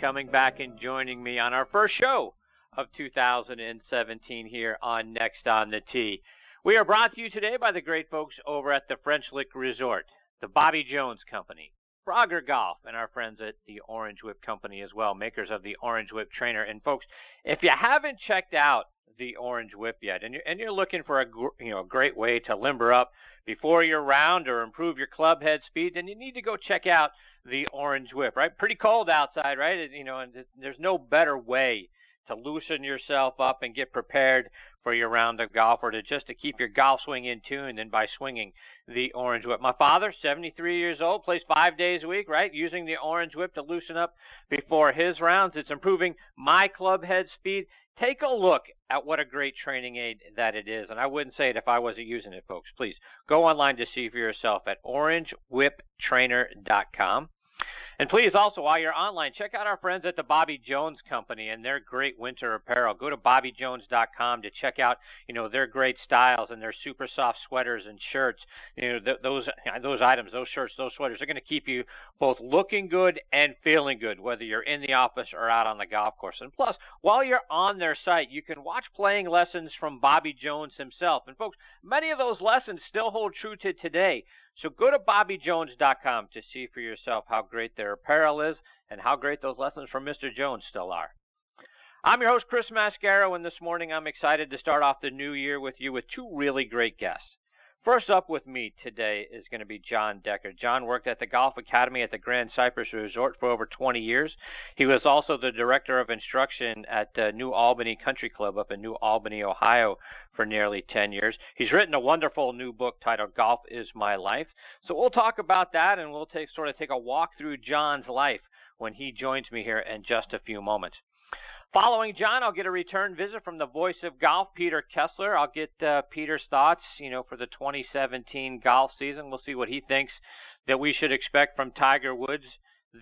coming back and joining me on our first show of 2017 here on Next on the Tee. We are brought to you today by the great folks over at the French Lick Resort, the Bobby Jones Company, Frogger Golf, and our friends at the Orange Whip Company as well, makers of the Orange Whip Trainer. And folks, if you haven't checked out the Orange Whip yet, and you're, and you're looking for a you know a great way to limber up before your round or improve your club head speed, then you need to go check out the Orange Whip. Right, pretty cold outside, right? You know, and there's no better way to loosen yourself up and get prepared for your round of golf or to just to keep your golf swing in tune than by swinging the orange whip. My father, 73 years old, plays five days a week, right? Using the orange whip to loosen up before his rounds. It's improving my club head speed. Take a look at what a great training aid that it is. And I wouldn't say it if I wasn't using it, folks. Please go online to see for yourself at orangewhiptrainer.com. And please also, while you're online, check out our friends at the Bobby Jones Company and their great winter apparel. Go to bobbyjones.com to check out, you know, their great styles and their super soft sweaters and shirts. You know, th- those those items, those shirts, those sweaters are going to keep you both looking good and feeling good, whether you're in the office or out on the golf course. And plus, while you're on their site, you can watch playing lessons from Bobby Jones himself. And folks, many of those lessons still hold true to today. So go to BobbyJones.com to see for yourself how great their apparel is and how great those lessons from Mr. Jones still are. I'm your host, Chris Mascaro, and this morning I'm excited to start off the new year with you with two really great guests. First up with me today is going to be Jon Decker. Jon worked at the Golf Academy at the Grand Cypress Resort for over 20 years. He was also the director of instruction at New Albany Country Club up in New Albany, Ohio for nearly 10 years. He's written a wonderful new book titled Golf is My Life. So we'll talk about that and we'll take sort of take a walk through Jon's life when he joins me here in just a few moments. Following Jon, I'll get a return visit from the voice of golf, Peter Kessler. I'll get uh, Peter's thoughts, you know, for the 2017 golf season. We'll see what he thinks that we should expect from Tiger Woods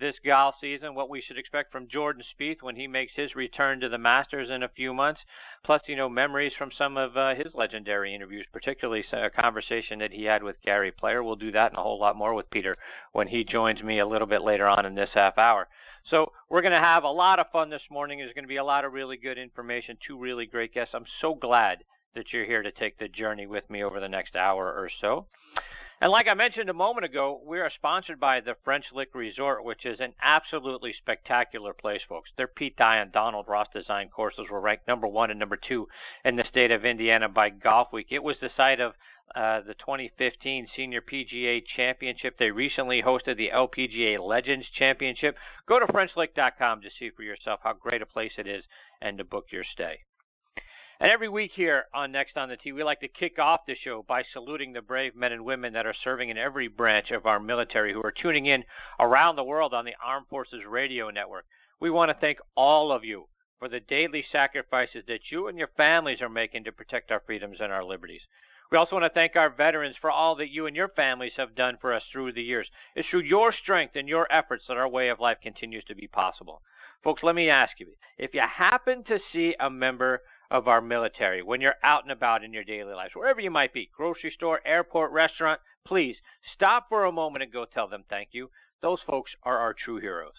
this golf season, what we should expect from Jordan Spieth when he makes his return to the Masters in a few months. Plus, you know, memories from some of uh, his legendary interviews, particularly a conversation that he had with Gary Player. We'll do that and a whole lot more with Peter when he joins me a little bit later on in this half hour. So we're going to have a lot of fun this morning. There's going to be a lot of really good information, two really great guests. I'm so glad that you're here to take the journey with me over the next hour or so. And like I mentioned a moment ago, we are sponsored by the French Lick Resort, which is an absolutely spectacular place, folks. Their Pete Dye and Donald Ross designed courses were ranked number one and number two in the state of Indiana by Golf Week. It was the site of uh, the 2015 Senior PGA Championship. They recently hosted the LPGA Legends Championship. Go to FrenchLick.com to see for yourself how great a place it is and to book your stay. And every week here on Next on the Tee, we like to kick off the show by saluting the brave men and women that are serving in every branch of our military who are tuning in around the world on the Armed Forces Radio Network. We want to thank all of you for the daily sacrifices that you and your families are making to protect our freedoms and our liberties. We also want to thank our veterans for all that you and your families have done for us through the years. It's through your strength and your efforts that our way of life continues to be possible. Folks, let me ask you if you happen to see a member of our military when you're out and about in your daily lives, wherever you might be grocery store, airport, restaurant please stop for a moment and go tell them thank you. Those folks are our true heroes.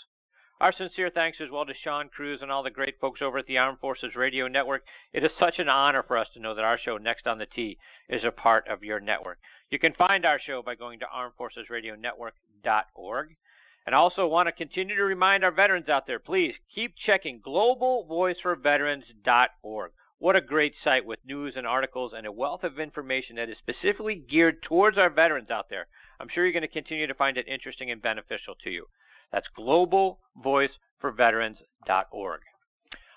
Our sincere thanks as well to Sean Cruz and all the great folks over at the Armed Forces Radio Network. It is such an honor for us to know that our show, Next on the Tee, is a part of your network. You can find our show by going to armedforcesradionetwork.org. And also want to continue to remind our veterans out there, please keep checking globalvoiceforveterans.org. What a great site with news and articles and a wealth of information that is specifically geared towards our veterans out there. I'm sure you're going to continue to find it interesting and beneficial to you. That's globalvoiceforveterans.org.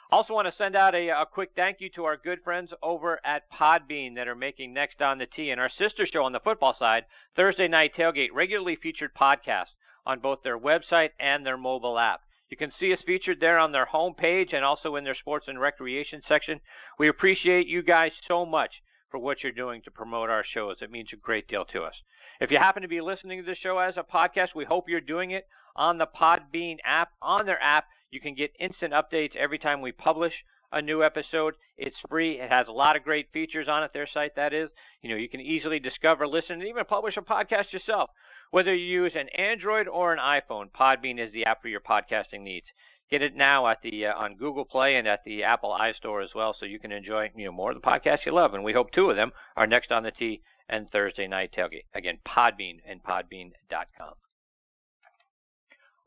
I also, want to send out a, a, quick thank you to our good friends over at Podbean that are making Next on the Tee and our sister show on the football side, Thursday Night Tailgate, regularly featured podcasts on both their website and their mobile app. You can see us featured there on their homepage and also in their sports and recreation section. We appreciate you guys so much for what you're doing to promote our shows. It means a great deal to us. If you happen to be listening to the show as a podcast, we hope you're doing it on the Podbean app. On their app, you can get instant updates every time we publish a new episode. It's free. It has a lot of great features on it, their site that is. You know, you can easily discover, listen, and even publish a podcast yourself. Whether you use an Android or an iPhone, Podbean is the app for your podcasting needs. Get it now at the uh, on Google Play and at the Apple iStore as well, so you can enjoy you know more of the podcasts you love. And we hope two of them are next on the tee and Thursday night tailgate. Again, Podbean and Podbean.com.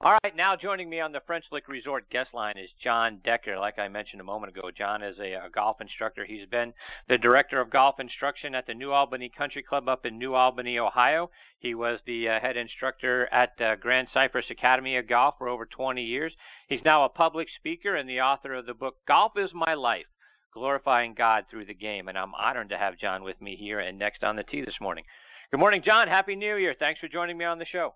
All right, now joining me on the French Lick Resort guest line is Jon Decker. Like I mentioned a moment ago, Jon is a, a, golf instructor. He's been the director of golf instruction at the New Albany Country Club up in New Albany, Ohio. He was the uh, head instructor at uh, Grand Cypress Academy of Golf for over 20 years. He's now a public speaker and the author of the book Golf is My Life Glorifying God Through the Game. And I'm honored to have Jon with me here and next on the tee this morning. Good morning, Jon. Happy New Year. Thanks for joining me on the show.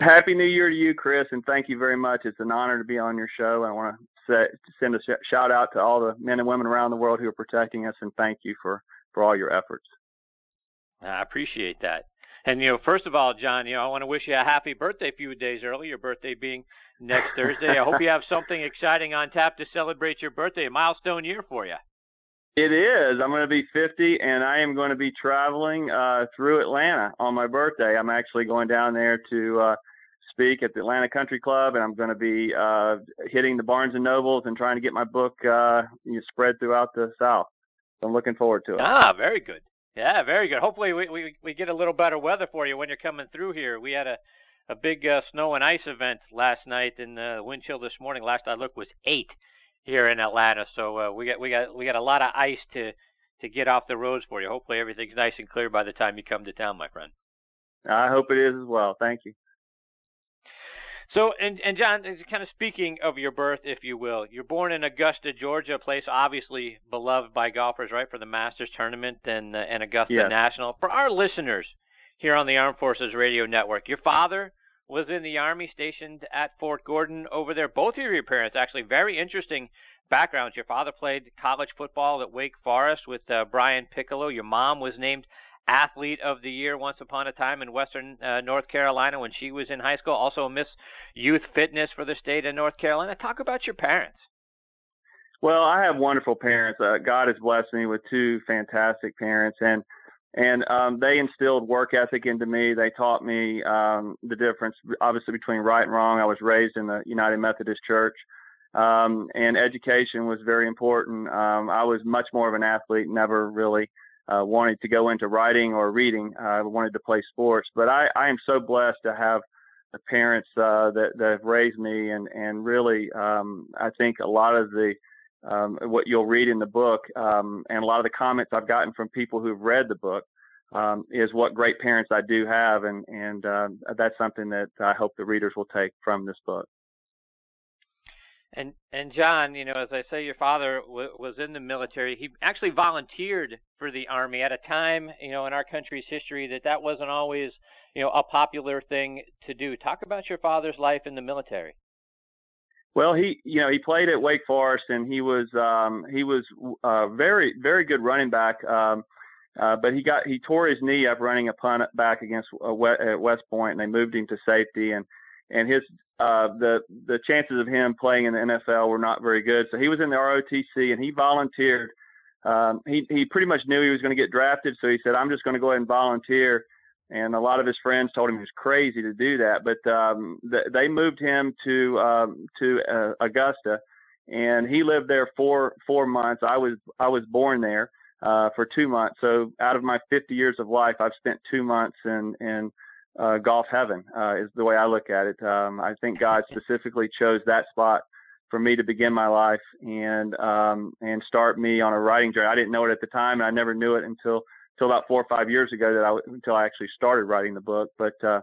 Happy New Year to you, Chris, and thank you very much. It's an honor to be on your show. I want to send a shout out to all the men and women around the world who are protecting us, and thank you for for all your efforts. I appreciate that. And you know, first of all, Jon, you know, I want to wish you a happy birthday a few days early. Your birthday being next Thursday. I hope you have something exciting on tap to celebrate your birthday. A milestone year for you. It is. I'm going to be 50, and I am going to be traveling uh, through Atlanta on my birthday. I'm actually going down there to uh, speak at the Atlanta Country Club, and I'm going to be uh, hitting the Barnes and Nobles and trying to get my book uh, you know, spread throughout the South. So I'm looking forward to it. Ah, very good. Yeah, very good. Hopefully, we, we we get a little better weather for you when you're coming through here. We had a a big uh, snow and ice event last night, and the wind chill this morning. Last I looked was eight here in Atlanta. So uh, we got we got we got a lot of ice to to get off the roads for you. Hopefully everything's nice and clear by the time you come to town, my friend. I hope it is as well. Thank you. So, and, and Jon, kind of speaking of your birth, if you will, you're born in Augusta, Georgia, a place obviously beloved by golfers, right, for the Masters tournament and uh, and Augusta yes. National. For our listeners here on the Armed Forces Radio Network, your father was in the Army stationed at Fort Gordon over there. Both of your parents, actually, very interesting backgrounds. Your father played college football at Wake Forest with uh, Brian Piccolo. Your mom was named athlete of the year once upon a time in Western uh, North Carolina when she was in high school. Also, Miss Youth Fitness for the state of North Carolina. Talk about your parents. Well, I have wonderful parents. Uh, God has blessed me with two fantastic parents, and and um, they instilled work ethic into me. They taught me um, the difference, obviously, between right and wrong. I was raised in the United Methodist Church, um, and education was very important. Um, I was much more of an athlete, never really uh, wanted to go into writing or reading. I wanted to play sports, but I, I am so blessed to have the parents uh, that, that have raised me, and and really, um, I think a lot of the um, what you'll read in the book, um, and a lot of the comments I've gotten from people who've read the book, um, is what great parents I do have, and and uh, that's something that I hope the readers will take from this book. And and Jon, you know, as I say, your father w- was in the military. He actually volunteered for the army at a time, you know, in our country's history that that wasn't always, you know, a popular thing to do. Talk about your father's life in the military. Well, he, you know, he played at Wake Forest, and he was um, he was uh, very very good running back. Um, uh, but he got he tore his knee up running a punt back against uh, West Point, and they moved him to safety. And and his uh, the the chances of him playing in the NFL were not very good. So he was in the ROTC, and he volunteered. Um, he he pretty much knew he was going to get drafted, so he said, "I'm just going to go ahead and volunteer." And a lot of his friends told him he was crazy to do that. But um, th- they moved him to um, to uh, Augusta, and he lived there for four months. I was I was born there uh, for two months. So out of my 50 years of life, I've spent two months in in uh, golf heaven. Uh, is the way I look at it. Um, I think God specifically chose that spot for me to begin my life and um, and start me on a writing journey. I didn't know it at the time, and I never knew it until until about four or five years ago that I until I actually started writing the book. But uh,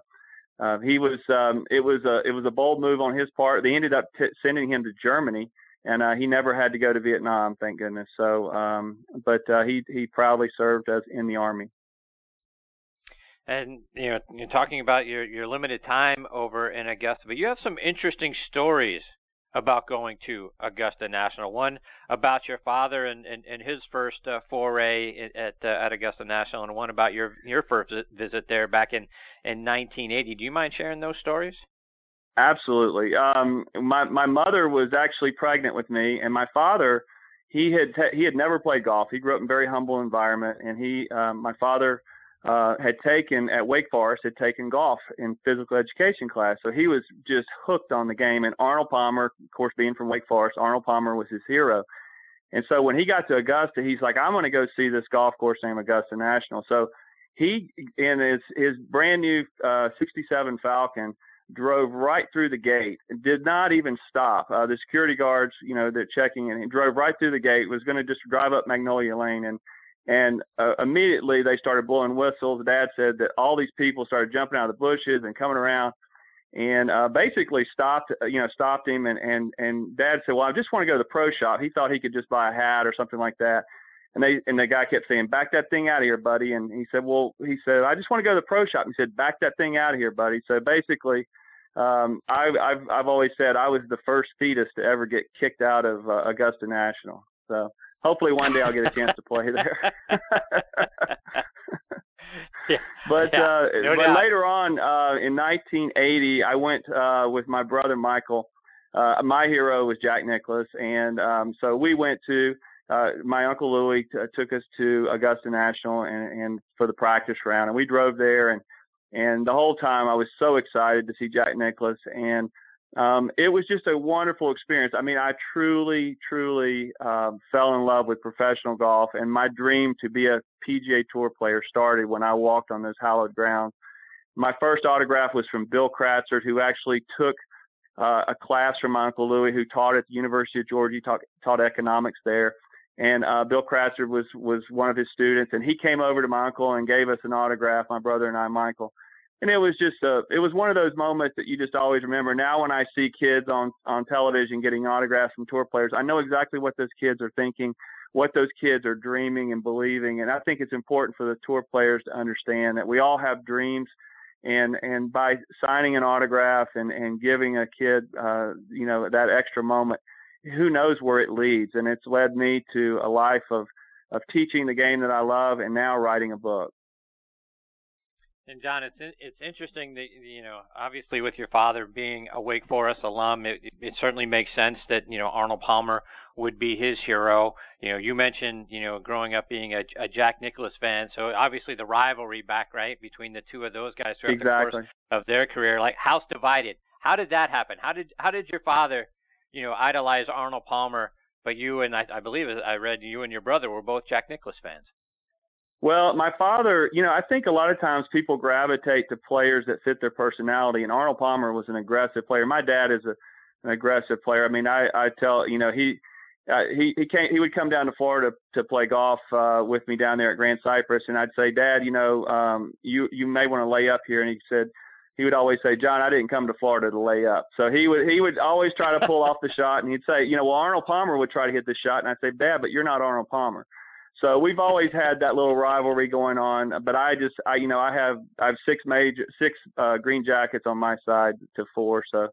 uh, he was um, it was a it was a bold move on his part. They ended up t- sending him to Germany, and uh, he never had to go to Vietnam, thank goodness. So, um, but uh, he he proudly served as in the army. And you know, you're talking about your your limited time over in Augusta, but you have some interesting stories about going to Augusta National. One about your father and, and, and his first uh, foray at uh, at Augusta National, and one about your your first visit there back in in 1980. Do you mind sharing those stories? Absolutely. Um, my my mother was actually pregnant with me, and my father he had he had never played golf. He grew up in a very humble environment, and he um, my father uh, had taken at Wake Forest had taken golf in physical education class, so he was just hooked on the game. And Arnold Palmer, of course, being from Wake Forest, Arnold Palmer was his hero. And so when he got to Augusta, he's like, I'm going to go see this golf course named Augusta National. So he in his his brand new uh, 67 Falcon drove right through the gate and did not even stop. Uh, the security guards, you know, they're checking and he drove right through the gate, was going to just drive up Magnolia Lane. And, and uh, immediately they started blowing whistles. Dad said that all these people started jumping out of the bushes and coming around and uh, basically stopped, uh, you know, stopped him. And, and, and dad said, well, I just want to go to the pro shop. He thought he could just buy a hat or something like that. And they and the guy kept saying, "Back that thing out of here, buddy." And he said, "Well," he said, "I just want to go to the pro shop." He said, "Back that thing out of here, buddy." So basically, um, I, have I've always said I was the first fetus to ever get kicked out of uh, Augusta National. So hopefully one day I'll get a chance to play there. yeah, but yeah, uh, no but doubt. later on uh, in 1980, I went uh, with my brother Michael. Uh, my hero was Jack Nicklaus, and um, so we went to. Uh, my uncle Louis t- took us to Augusta National and, and for the practice round, and we drove there and and the whole time I was so excited to see Jack Nicklaus. And um, it was just a wonderful experience. I mean, I truly, truly um, fell in love with professional golf. And my dream to be a PGA Tour player started when I walked on those hallowed grounds. My first autograph was from Bill Kratzert, who actually took uh, a class from my Uncle Louis, who taught at the University of Georgia, taught, taught economics there. And uh, Bill Kratzert was was one of his students, and he came over to my uncle and gave us an autograph, my brother and I, Michael. And it was just a, it was one of those moments that you just always remember. Now, when I see kids on on television getting autographs from tour players, I know exactly what those kids are thinking, what those kids are dreaming and believing. And I think it's important for the tour players to understand that we all have dreams, and and by signing an autograph and and giving a kid, uh, you know, that extra moment who knows where it leads. And it's led me to a life of, of teaching the game that I love and now writing a book. And Jon, it's it's interesting that you know, obviously, with your father being a Wake Forest alum, it, it certainly makes sense that you know Arnold Palmer would be his hero. You know, you mentioned you know growing up being a, a Jack Nicklaus fan, so obviously the rivalry back right between the two of those guys throughout exactly. the course of their career, like house divided. How did that happen? How did how did your father you know, idolize Arnold Palmer, but you and I, I believe I read you and your brother were both Jack Nicklaus fans. Well, my father, you know, I think a lot of times people gravitate to players that fit their personality, and Arnold Palmer was an aggressive player. My dad is a, an aggressive player. I mean, I, I tell, you know, he, uh, he he came he would come down to Florida to play golf uh, with me down there at Grand Cypress, and I'd say, Dad, you know, um, you you may want to lay up here, and he said, he would always say, Jon, I didn't come to Florida to lay up. So he would he would always try to pull off the shot, and he'd say, you know, well Arnold Palmer would try to hit the shot, and I'd say, Dad, but you're not Arnold Palmer. So we've always had that little rivalry going on. But I just, I you know, I have I have six major six uh, green jackets on my side to four, so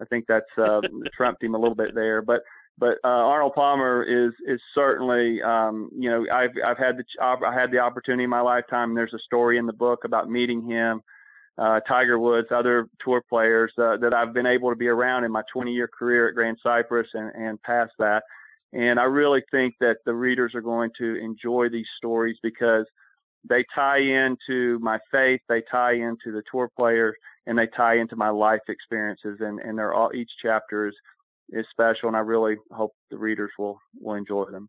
I think that's uh, trumped him a little bit there. But but uh, Arnold Palmer is is certainly um, you know I've I've had the I had the opportunity in my lifetime. And there's a story in the book about meeting him uh, Tiger Woods, other tour players uh, that I've been able to be around in my 20 year career at Grand Cypress and, and past that. And I really think that the readers are going to enjoy these stories because they tie into my faith, they tie into the tour players, and they tie into my life experiences. And, and they're all each chapter is is special, and I really hope the readers will will enjoy them.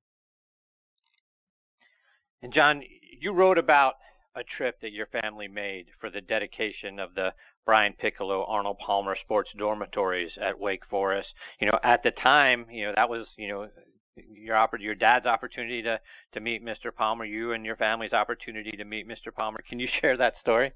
And Jon, you wrote about a trip that your family made for the dedication of the Brian Piccolo Arnold Palmer Sports Dormitories at Wake Forest. You know, at the time, you know that was you know your your dad's opportunity to to meet Mr. Palmer, you and your family's opportunity to meet Mr. Palmer. Can you share that story?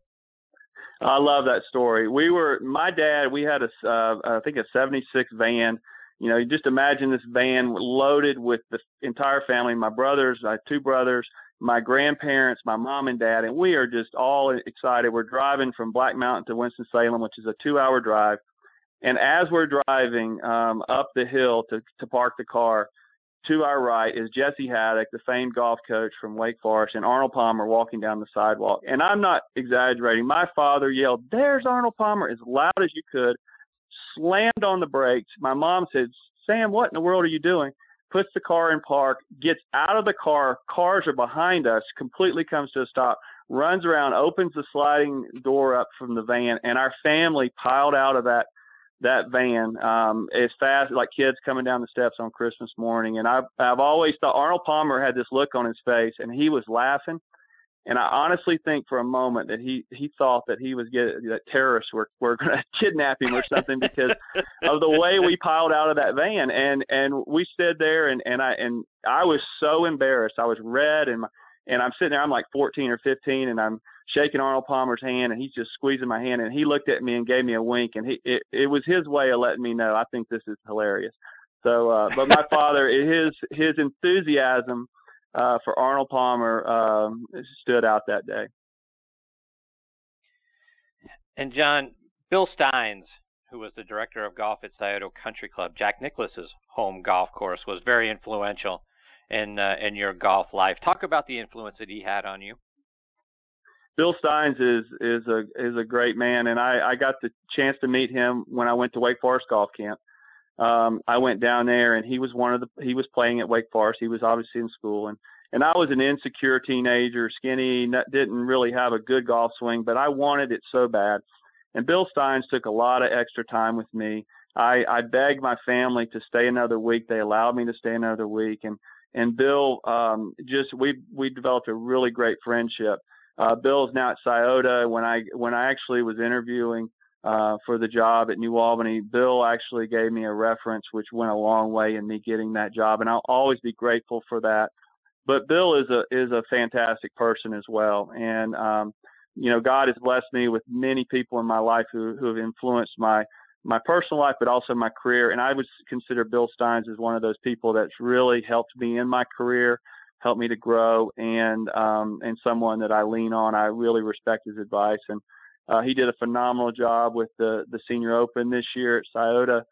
I love that story. We were my dad. We had a uh, I think a '76 van. You know, you just imagine this van loaded with the entire family. My brothers, I have two brothers, my grandparents, my mom and dad, and we are just all excited. We're driving from Black Mountain to Winston Salem, which is a two-hour drive. And as we're driving um, up the hill to to park the car, to our right is Jesse Haddock, the famed golf coach from Wake Forest, and Arnold Palmer walking down the sidewalk. And I'm not exaggerating. My father yelled, "There's Arnold Palmer!" as loud as you could, slammed on the brakes. My mom said, "Sam, what in the world are you doing?" Puts the car in park, gets out of the car. Cars are behind us, completely comes to a stop. runs around, opens the sliding door up from the van, and our family piled out of that that van um, as fast like kids coming down the steps on Christmas morning. And I've I've always thought Arnold Palmer had this look on his face, and he was laughing. And I honestly think for a moment that he he thought that he was getting that terrorists were were going to kidnap him or something because of the way we piled out of that van. And and we stood there, and and I and I was so embarrassed. I was red, and my, and I'm sitting there. I'm like 14 or 15, and I'm shaking Arnold Palmer's hand, and he's just squeezing my hand. And he looked at me and gave me a wink, and he it, it was his way of letting me know I think this is hilarious. So, uh, but my father, his his enthusiasm uh, for Arnold Palmer um, stood out that day. And Jon, Bill Stines, who was the director of golf at Scioto Country Club, Jack Nicklaus's home golf course, was very influential in uh, in your golf life. Talk about the influence that he had on you. Bill Stines is is a is a great man, and I, I got the chance to meet him when I went to Wake Forest Golf Camp. Um, I went down there, and he was one of the he was playing at Wake Forest. He was obviously in school, and and I was an insecure teenager, skinny, didn't really have a good golf swing, but I wanted it so bad. And Bill Stines took a lot of extra time with me. I, I begged my family to stay another week. They allowed me to stay another week, and and Bill um, just we we developed a really great friendship. Uh, Bill's now at Scioto. When I when I actually was interviewing uh, for the job at New Albany, Bill actually gave me a reference, which went a long way in me getting that job, and I'll always be grateful for that. But Bill is a is a fantastic person as well, and um, you know God has blessed me with many people in my life who who have influenced my my personal life, but also my career. And I would consider Bill Stines as one of those people that's really helped me in my career, helped me to grow, and um, and someone that I lean on. I really respect his advice, and uh, he did a phenomenal job with the the Senior Open this year at Scioto.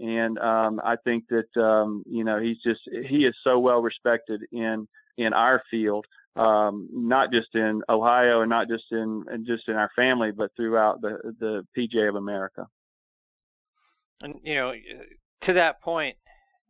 And um, I think that um, you know he's just he is so well respected in in our field, um, not just in Ohio and not just in and just in our family, but throughout the the PGA of America. And you know, to that point,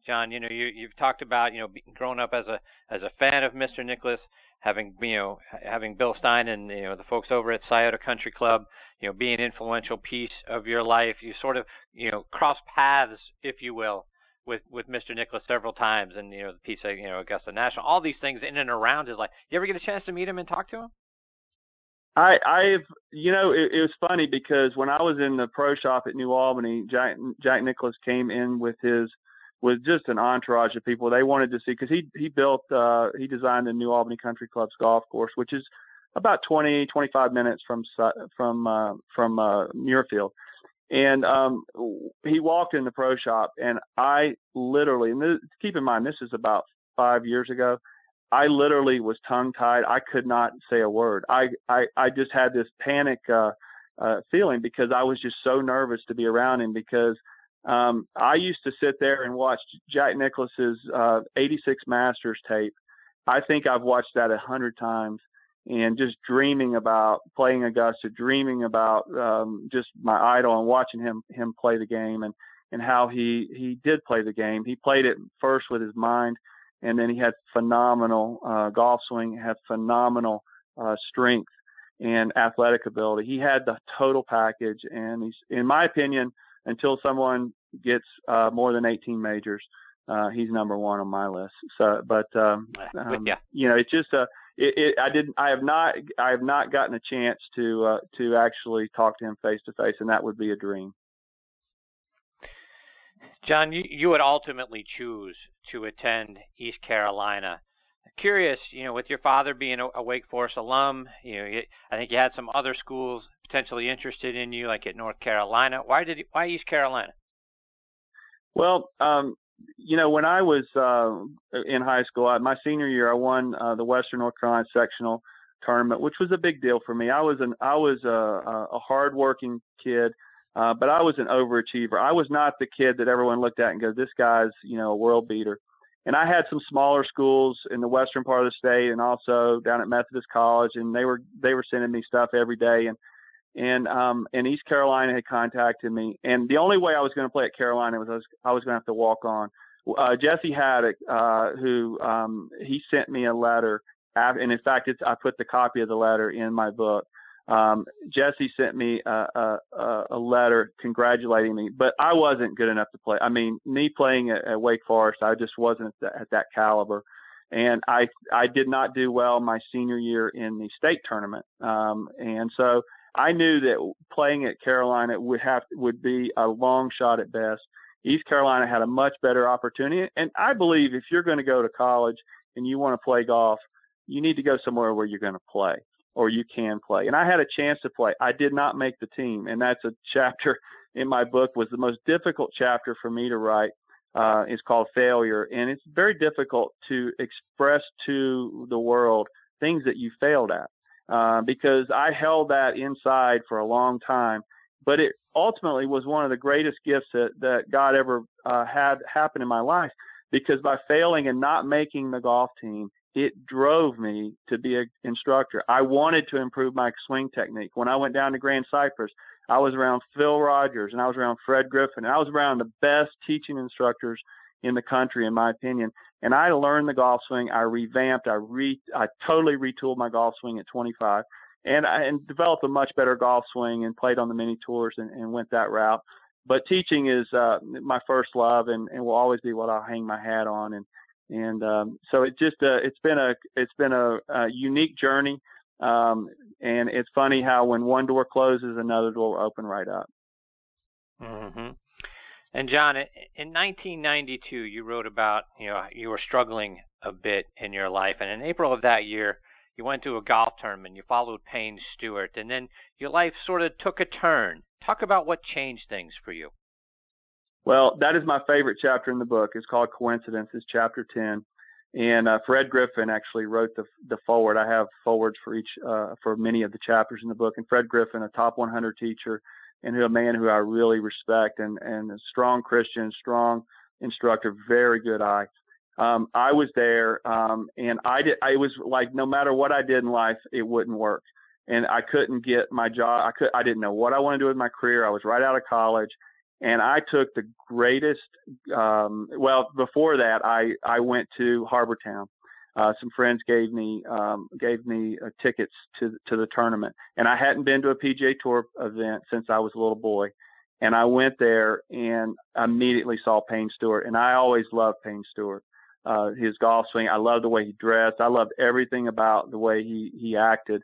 Jon, you know, you you've talked about you know growing up as a as a fan of Mr. Nicklaus, having you know having Bill Stein and you know the folks over at Scioto Country Club, you know, being an influential piece of your life. You sort of you know cross paths, if you will, with with Mr. Nicklaus several times, and you know the piece of you know Augusta National, all these things in and around his life. You ever get a chance to meet him and talk to him? I, I've, you know, it, it was funny because when I was in the pro shop at New Albany, Jack, Jack Nicklaus came in with his, with just an entourage of people. They wanted to see because he he built, uh, he designed the New Albany Country Club's golf course, which is about 20, 25 minutes from from uh, from uh, Muirfield. And um, he walked in the pro shop, and I literally, and this, keep in mind, this is about five years ago. I literally was tongue tied. I could not say a word. I, I, I just had this panic uh, uh, feeling because I was just so nervous to be around him because um, I used to sit there and watch Jack Nicklaus's uh, 86 Masters tape. I think I've watched that a hundred times and just dreaming about playing Augusta, dreaming about um, just my idol and watching him him play the game and and how he he did play the game. He played it first with his mind and then he had phenomenal uh, golf swing, had phenomenal uh, strength and athletic ability. He had the total package, and he's, in my opinion, until someone gets uh, more than 18 majors, uh, he's number one on my list. So, but um, um, yeah. you know, it's just a. It, it, I didn't. I have not. I have not gotten a chance to uh, to actually talk to him face to face, and that would be a dream. Jon, you, you would ultimately choose to attend East Carolina. Curious, you know, with your father being a, a Wake Forest alum, you know, you, I think you had some other schools potentially interested in you, like at North Carolina. Why did you, why East Carolina? Well, um, you know, when I was uh, in high school, I, my senior year, I won uh, the Western North Carolina sectional tournament, which was a big deal for me. I was an I was a, a hardworking kid. Uh, but I was an overachiever. I was not the kid that everyone looked at and goes, "This guy's, you know, a world beater." And I had some smaller schools in the western part of the state, and also down at Methodist College, and they were they were sending me stuff every day. And and um, and East Carolina had contacted me, and the only way I was going to play at Carolina was I was, I was going to have to walk on. Uh, Jesse Haddock, uh, who um, he sent me a letter and in fact, I put the copy of the letter in my book. Um, Jesse sent me a, a, a, letter congratulating me, but I wasn't good enough to play. I mean, me playing at, at Wake Forest, I just wasn't at, at that caliber and I I did not do well my senior year in the state tournament, um, and so I knew that playing at Carolina would have would be a long shot at best. East Carolina had a much better opportunity, and I believe if you're going to go to college and you want to play golf, you need to go somewhere where you're going to play or you can play. And I had a chance to play. I did not make the team, and that's a chapter in my book was the most difficult chapter for me to write uh, is called failure, and it's very difficult to express to the world things that you failed at uh, because I held that inside for a long time. But it ultimately was one of the greatest gifts that, that God ever uh, had happen in my life because by failing and not making the golf team, it drove me to be an instructor. I wanted to improve my swing technique. When I went down to Grand Cypress, I was around Phil Rodgers and I was around Fred Griffin and I was around the best teaching instructors in the country, in my opinion. And I learned the golf swing. I revamped. I re. I totally retooled my golf swing at 25, and I and developed a much better golf swing and played on the mini tours and, and went that route. But teaching is uh, my first love, and, and will always be what I'll hang my hat on. And and um, so it just uh, it's been a it's been a, a unique journey. Um, and it's funny how when one door closes, another door will open right up. Mm-hmm. And Jon, in 1992, you wrote about you know you were struggling a bit in your life, and in April of that year, you went to a golf tournament. You followed Payne Stewart, and then your life sort of took a turn. Talk about what changed things for you. Well, that is my favorite chapter in the book. It's called Coincidence. It's chapter 10 and uh, Fred Griffin actually wrote the the foreword. I have forewords for each uh, for many of the chapters in the book. And Fred Griffin, a top 100 teacher, and who a man who I really respect, and and a strong Christian, strong instructor, very good eye. Um, I was there, um, and I did. I was like, no matter what I did in life, it wouldn't work, and I couldn't get my job. I could. I didn't know what I wanted to do with my career. I was right out of college and I took the greatest. Um, well, before that, I I went to Harbour Town. Uh, some friends gave me um, gave me uh, tickets to to the tournament, and I hadn't been to a PGA Tour event since I was a little boy. And I went there and I immediately saw Payne Stewart, and I always loved Payne Stewart. Uh, his golf swing, I loved the way he dressed. I loved everything about the way he he acted,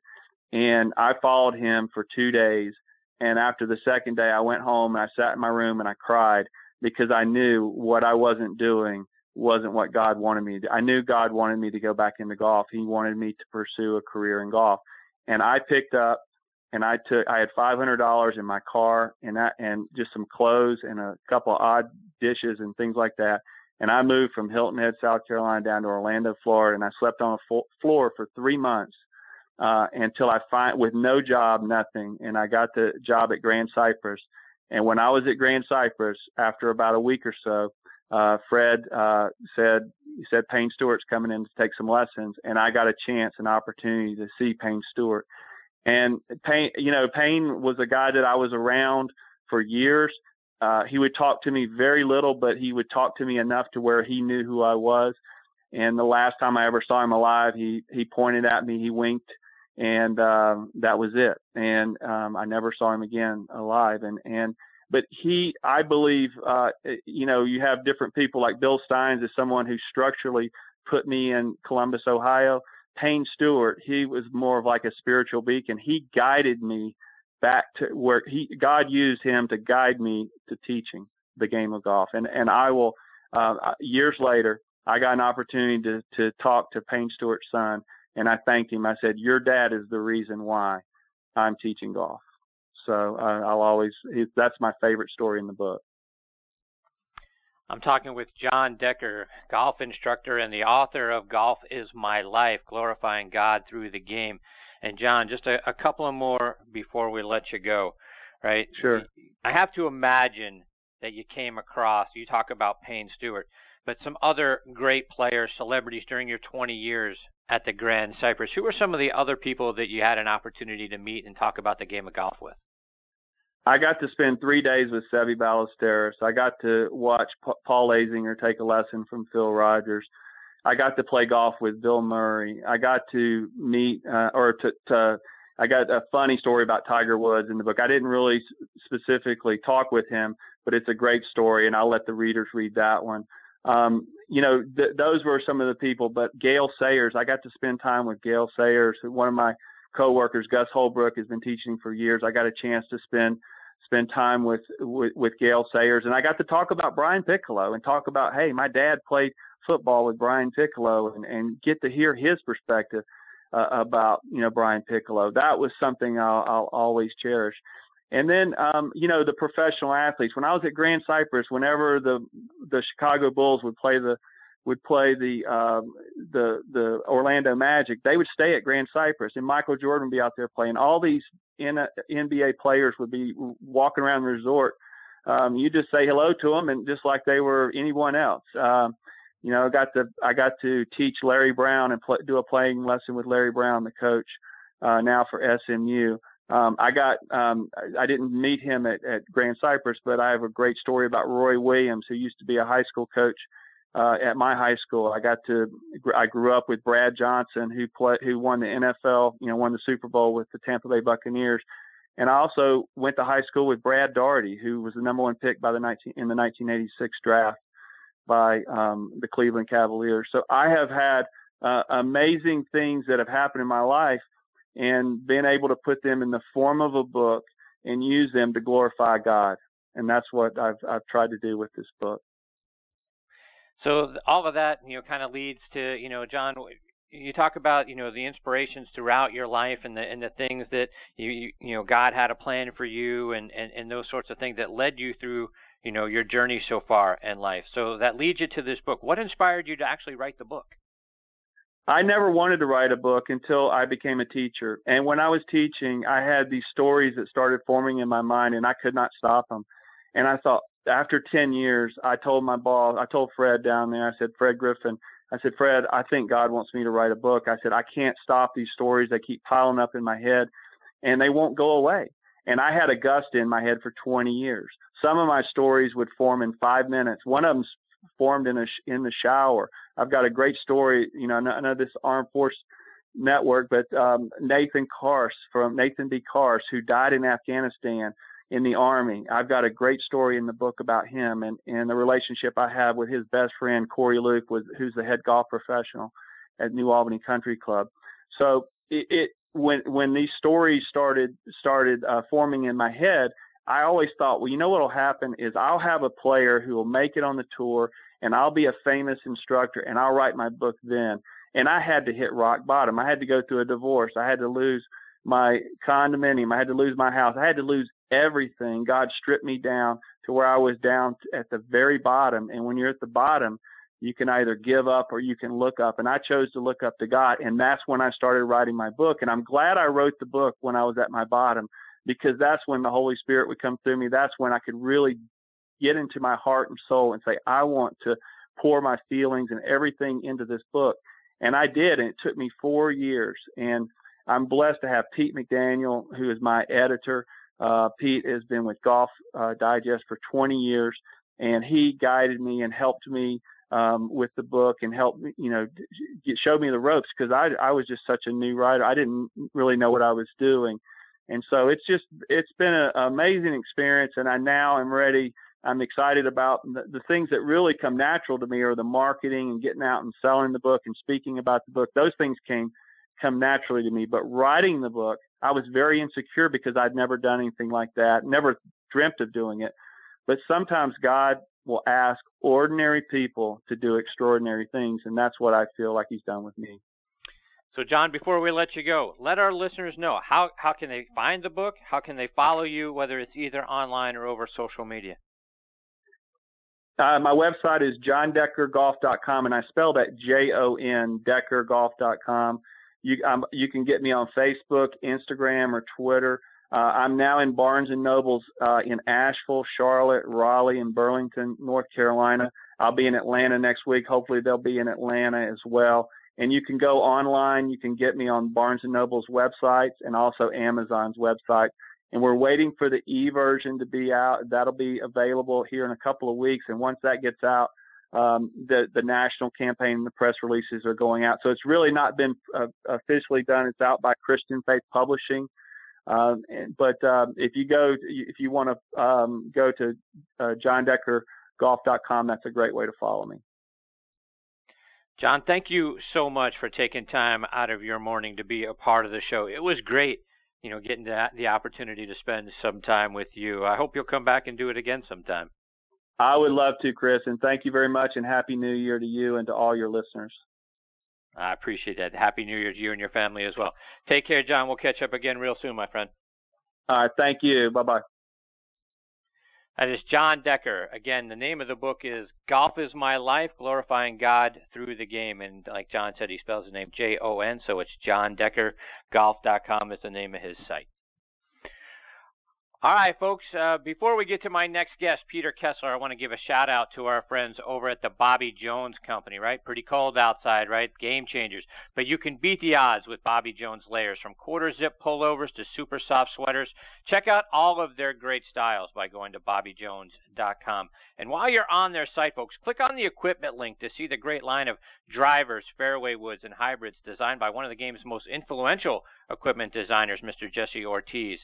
and I followed him for two days and after the second day, I went home and I sat in my room and I cried because I knew what I wasn't doing wasn't what God wanted me to do. I knew God wanted me to go back into golf. He wanted me to pursue a career in golf. And I picked up and I took I had five hundred dollars in my car and that and just some clothes and a couple odd dishes and things like that. And I moved from Hilton Head, South Carolina down to Orlando, Florida, and I slept on a floor for three months uh, until I find with no job, nothing. And I got the job at Grand Cypress. And when I was at Grand Cypress, after about a week or so, uh, Fred uh, said he said Payne Stewart's coming in to take some lessons, and I got a chance, an opportunity to see Payne Stewart. And Payne, you know, Payne was a guy that I was around for years. Uh, he would talk to me very little, but he would talk to me enough to where he knew who I was. And the last time I ever saw him alive, he he pointed at me, he winked, and um, that was it. And um, I never saw him again alive. And and but he, I believe, uh, eh, you know, you have different people like Bill Stines is someone who structurally put me in Columbus, Ohio. Payne Stewart, he was more of like a spiritual beacon. He guided me back to where he God used him to guide me to teaching the game of golf. And and I will uh, years later, I got an opportunity to to talk to Payne Stewart's son and I thanked him. I said, "Your dad is the reason why I'm teaching golf." So uh, I'll always that's my favorite story in the book. I'm talking with Jon Decker, golf instructor and the author of Golf is My Life, glorifying God through the game. And Jon, just a, a couple of more before we let you go, right? Sure. I have to imagine that you came across. You talk about Payne Stewart, but some other great players, celebrities during your 20 years at the Grand Cypress. Who were some of the other people that you had an opportunity to meet and talk about the game of golf with? I got to spend three days with Seve Ballesteros. I got to watch Paul Azinger take a lesson from Phil Rodgers. I got to play golf with Bill Murray. I got to meet uh, or to, to I got a funny story about Tiger Woods in the book. I didn't really specifically talk with him, but it's a great story, and I'll let the readers read that one. Um, you know, th- those were some of the people, but Gale Sayers, I got to spend time with Gale Sayers, one of my coworkers. Gus Holbrook has been teaching for years. I got a chance to spend spend time with, with with Gale Sayers, and I got to talk about Brian Piccolo and talk about, hey, my dad played football with Brian Piccolo, and, and get to hear his perspective uh, about you know Brian Piccolo. That was something I'll, I'll always cherish. And then, um, you know, the professional athletes. When I was at Grand Cypress, whenever the the Chicago Bulls would play the would play the um, the the Orlando Magic, they would stay at Grand Cypress, and Michael Jordan would be out there playing. All these N- NBA players would be walking around the resort. Um, you just say hello to them, and just like they were anyone else. Um, you know, I got to I got to teach Larry Brown and play, do a playing lesson with Larry Brown, the coach, uh, now for SMU. Um, I got um, I didn't meet him at, at Grand Cypress, but I have a great story about Roy Williams, who used to be a high school coach uh, at my high school. I got to I grew up with Brad Johnson, who play, who won the NFL, you know, won the Super Bowl with the Tampa Bay Buccaneers. And I also went to high school with Brad Daugherty, who was the number one pick by the 19, in the 1986 draft by um, the Cleveland Cavaliers. So I have had uh, amazing things that have happened in my life and been able to put them in the form of a book and use them to glorify God. And that's what I've, I've tried to do with this book. So all of that, you know, kind of leads to, you know, Jon, you talk about, you know, the inspirations throughout your life and the and the things that you you, you know God had a plan for you and, and and those sorts of things that led you through you know your journey so far in life. So that leads you to this book. What inspired you to actually write the book? I never wanted to write a book until I became a teacher. And when I was teaching, I had these stories that started forming in my mind, and I could not stop them. And I thought, after 10 years, I told my boss, I told Fred down there, I said, Fred Griffin, I said, Fred, I think God wants me to write a book. I said, I can't stop these stories. They keep piling up in my head, and they won't go away. And I had Augusta in my head for 20 years. Some of my stories would form in five minutes. One of them formed in a in the shower. I've got a great story. You know, I know this Armed Force Network, but um, Nathan Kars from Nathan B. Kars, who died in Afghanistan in the Army. I've got a great story in the book about him and, and the relationship I have with his best friend Corey Luke, was, who's the head golf professional at New Albany Country Club. So it, it when when these stories started started uh, forming in my head, I always thought, well, you know what will happen is I'll have a player who will make it on the tour, and I'll be a famous instructor, and I'll write my book then. And I had to hit rock bottom. I had to go through a divorce. I had to lose my condominium. I had to lose my house. I had to lose everything. God stripped me down to where I was down at the very bottom. And when you're at the bottom, you can either give up or you can look up. And I chose to look up to God. And that's when I started writing my book. And I'm glad I wrote the book when I was at my bottom because that's when the Holy Spirit would come through me. That's when I could really get into my heart and soul and say, I want to pour my feelings and everything into this book. And I did. And it took me four years. And I'm blessed to have Pete McDaniel, who is my editor. Uh, Pete has been with Golf uh, Digest for 20 years, and he guided me and helped me um, with the book and helped me, you know, show me the ropes because I, I was just such a new writer. I didn't really know what I was doing. And so it's just, it's been an amazing experience. And I now am ready. I'm excited about the, the things that really come natural to me are the marketing and getting out and selling the book and speaking about the book. Those things came, come naturally to me. But writing the book, I was very insecure because I'd never done anything like that, never dreamt of doing it. But sometimes God will ask ordinary people to do extraordinary things, and that's what I feel like He's done with me. So, Jon, before we let you go, let our listeners know how how can they find the book? How can they follow you, whether it's either online or over social media? Uh, my website is jondeckergolf.com, and I spell that J O N deckergolf.com. You um, you can get me on Facebook, Instagram, or Twitter. Uh, I'm now in Barnes and Nobles uh, in Asheville, Charlotte, Raleigh, and Burlington, North Carolina. I'll be in Atlanta next week. Hopefully, they'll be in Atlanta as well. And you can go online. You can get me on Barnes and Noble's websites and also Amazon's website. And we're waiting for the e version to be out. That'll be available here in a couple of weeks. And once that gets out, um, the the national campaign, the press releases are going out. So it's really not been uh, officially done. It's out by Christian Faith Publishing. Um, and, but um, if you go, if you want to um, go to uh, jondeckergolf.com, that's a great way to follow me. Jon, thank you so much for taking time out of your morning to be a part of the show. It was great, you know, getting the, the opportunity to spend some time with you. I hope you'll come back and do it again sometime. I would love to, Chris, and thank you very much, and Happy New Year to you and to all your listeners. I appreciate that. Happy New Year to you and your family as well. Take care, Jon. We'll catch up again real soon, my friend. All right. Thank you. Bye bye. That is Jon Decker. Again, the name of the book is Golf is My Life Glorifying God Through the Game. And like John said, he spells his name J O N, so it's jondeckergolf.com is the name of his site. All right, folks, uh, before we get to my next guest, Peter Kessler, I want to give a shout out to our friends over at the Bobby Jones Company, right? Pretty cold outside, right? Game changers. But you can beat the odds with Bobby Jones layers from quarter zip pullovers to super soft sweaters. Check out all of their great styles by going to bobbyjones.com. And while you're on their site, folks, click on the equipment link to see the great line of drivers, fairway woods, and hybrids designed by one of the game's most influential equipment designers, Mr. Jesse Ortiz.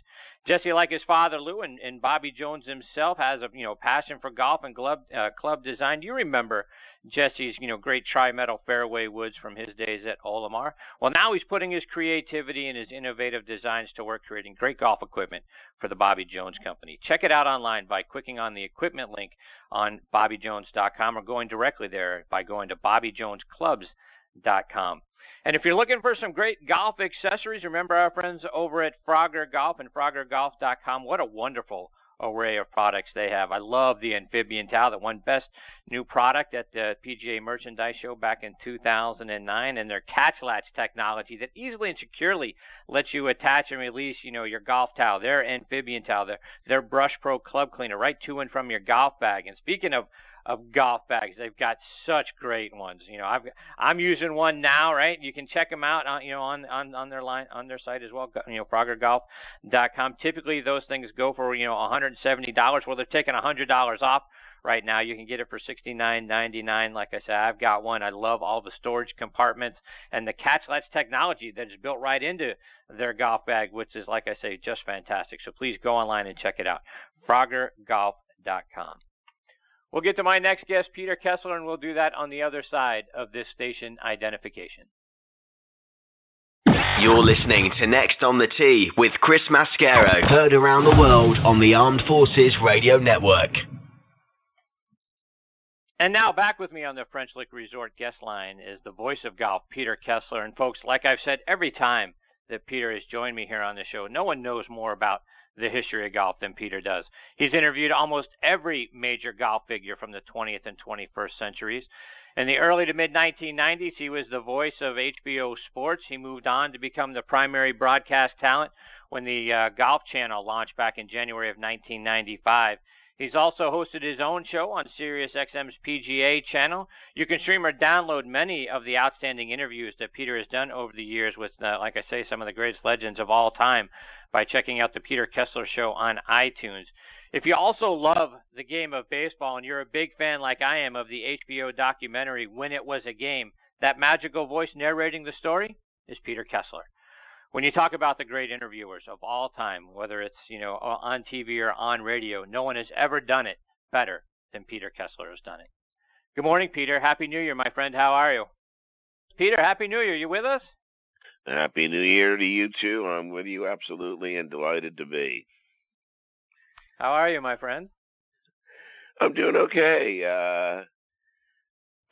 Jesse, like his father Lou and, and Bobby Jones himself, has a you know passion for golf and club uh, club design. Do you remember Jesse's you know great tri-metal fairway woods from his days at Orlimar? Well, now he's putting his creativity and his innovative designs to work, creating great golf equipment for the Bobby Jones Company. Check it out online by clicking on the equipment link on BobbyJones.com or going directly there by going to BobbyJonesClubs.com. And if you're looking for some great golf accessories, remember our friends over at Frogger Golf and FroggerGolf.com. What a wonderful array of products they have. I love the amphibian towel that won best new product at the PGA Merchandise Show back in 2009 and their catch latch technology that easily and securely lets you attach and release, you know, your golf towel, their amphibian towel, their their Brush Pro club cleaner right to and from your golf bag. And speaking of of golf bags. They've got such great ones. You know, I've I'm using one now, right? You can check them out on you know on on on their line on their site as well. You know, FroggerGolf.com. Typically, those things go for you know 170 dollars. Well, they're taking 100 dollars off right now. You can get it for $69.99. Like I said, I've got one. I love all the storage compartments and the catch latch technology that is built right into their golf bag, which is, like I say, just fantastic. So please go online and check it out. FroggerGolf.com. We'll get to my next guest, Peter Kessler, and we'll do that on the other side of this station identification. You're listening to Next on the Tee with Chris Mascaro, heard around the world on the Armed Forces Radio Network. And now back with me on the French Lick Resort guest line is the voice of golf, Peter Kessler. And folks, like I've said every time that Peter has joined me here on the show, no one knows more about the history of golf than Peter does. He's interviewed almost every major golf figure from the 20th and 21st centuries. In the early to mid 1990s, he was the voice of HBO Sports. He moved on to become the primary broadcast talent when the uh, Golf Channel launched back in January of 1995. He's also hosted his own show on SiriusXM's PGA channel. You can stream or download many of the outstanding interviews that Peter has done over the years with, uh, like I say, some of the greatest legends of all time by checking out the Peter Kessler Show on iTunes. If you also love the game of baseball and you're a big fan, like I am, of the HBO documentary When It Was a Game, that magical voice narrating the story is Peter Kessler. When you talk about the great interviewers of all time, whether it's you know on TV or on radio, no one has ever done it better than Peter Kessler has done it. Good morning, Peter. Happy New Year, my friend. How are you? Peter, Happy New Year. You with us? Happy New Year to you too. I'm with you absolutely and delighted to be. How are you, my friend? I'm doing okay. Uh,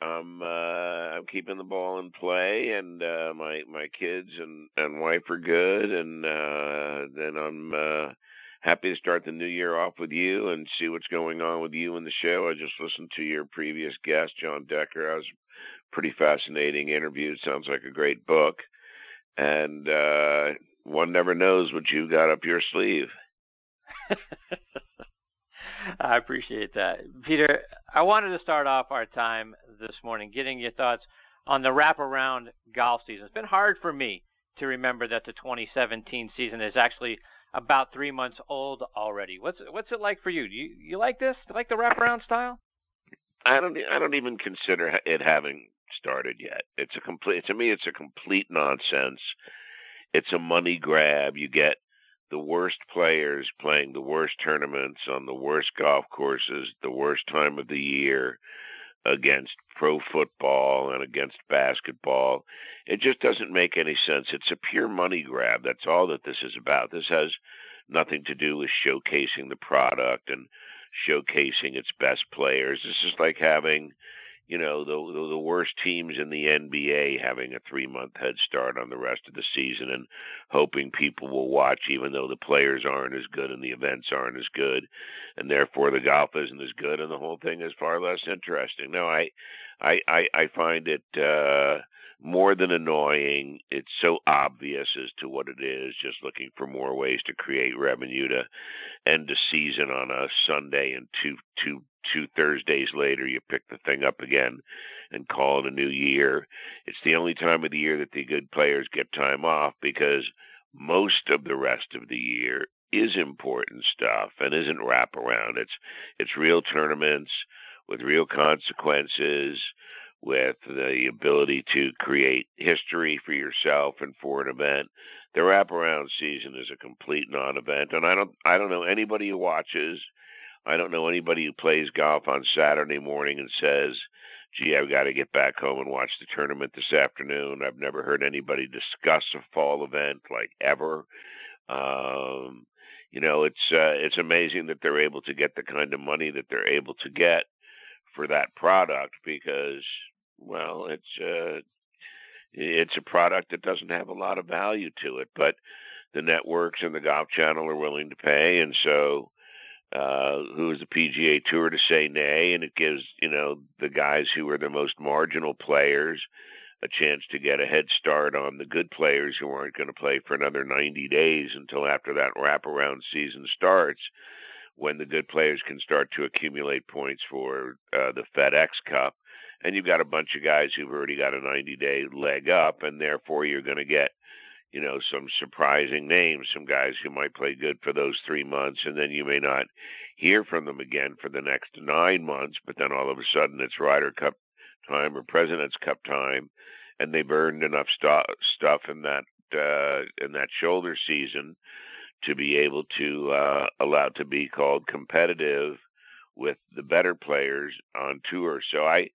I'm uh, I'm keeping the ball in play, and uh, my my kids and and wife are good, and uh, then I'm uh, happy to start the new year off with you and see what's going on with you in the show. I just listened to your previous guest, Jon Decker. That was a pretty fascinating interview. It sounds like a great book and uh, one never knows what you've got up your sleeve. I appreciate that, Peter. I wanted to start off our time this morning getting your thoughts on the wraparound golf season. It's been hard for me to remember that the 2017 season is actually about three months old already. What's what's it like for you? Do you you like this? Do you like the wraparound style? I don't I don't even consider it having started yet. It's a complete to me. It's a complete nonsense. It's a money grab. You get the worst players playing the worst tournaments on the worst golf courses, the worst time of the year against pro football and against basketball. It just doesn't make any sense. It's a pure money grab. That's all that this is about. This has nothing to do with showcasing the product and showcasing its best players. This is like having you know the, the, worst teams in the NBA having a three month head start on the rest of the season and hoping people will watch even though the players aren't as good and the events aren't as good and therefore the golf isn't as good and the whole thing is far less interesting. No, I I I, I find it uh more than annoying. It's so obvious as to what it is, just looking for more ways to create revenue to end the season on a Sunday and two two two Thursdays later, you pick the thing up again and call it a new year. It's the only time of the year that the good players get time off because most of the rest of the year is important stuff and isn't wraparound. It's it's real tournaments with real consequences, with the ability to create history for yourself and for an event. The wraparound season is a complete non-event, and I don't I don't know anybody who watches I don't know anybody who plays golf on Saturday morning and says, gee, I've got to get back home and watch the tournament this afternoon. I've never heard anybody discuss a fall event like ever. Um, you know, it's uh, it's amazing that they're able to get the kind of money that they're able to get for that product because, well, it's uh, it's a product that doesn't have a lot of value to it, but the networks and the Golf Channel are willing to pay, and so uh, who is the PGA Tour to say nay, and it gives you know the guys who are the most marginal players a chance to get a head start on the good players who aren't going to play for another 90 days until after that wraparound season starts, when the good players can start to accumulate points for uh, the FedEx Cup. And you've got a bunch of guys who've already got a 90 day leg up, and therefore you're going to get you know, some surprising names, some guys who might play good for those three months, and then you may not hear from them again for the next nine months, but then all of a sudden it's Ryder Cup time or President's Cup time, and they've earned enough st- stuff in that uh, in that shoulder season to be able to uh, allowed to be called competitive with the better players on tour. So I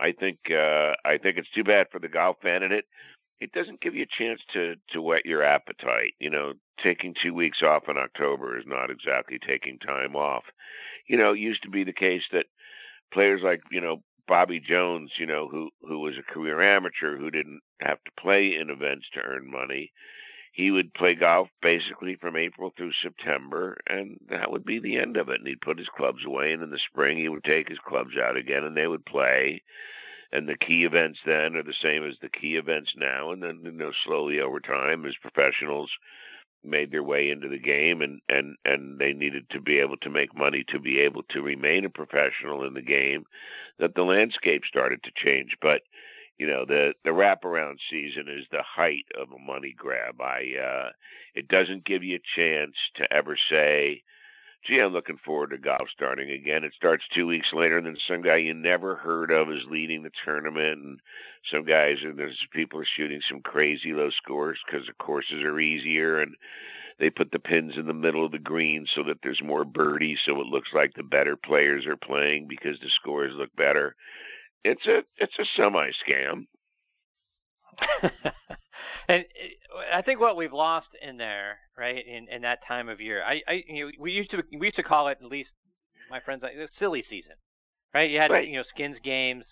I think uh, I think it's too bad for the golf fan, and it it doesn't give you a chance to to whet your appetite. You know, taking two weeks off in October is not exactly taking time off. You know, it used to be the case that players like you know Bobby Jones, you know, who who was a career amateur who didn't have to play in events to earn money. He would play golf basically from April through September, and that would be the end of it. And he'd put his clubs away, and in the spring he would take his clubs out again, and they would play and the key events then are the same as the key events now and then you know slowly over time as professionals made their way into the game and and and they needed to be able to make money to be able to remain a professional in the game that the landscape started to change but you know the the wraparound season is the height of a money grab i uh it doesn't give you a chance to ever say gee, I'm looking forward to golf starting again. It starts two weeks later, and then some guy you never heard of is leading the tournament, and some guys and there's people are shooting some crazy low scores because the courses are easier, and they put the pins in the middle of the green so that there's more birdies, so it looks like the better players are playing because the scores look better. It's a it's a semi scam. and eh, I think what we've lost in there, right, in, in that time of year, I, I, you know, we used to we used to call it at least my friends like silly season, right? You had right. you know skins games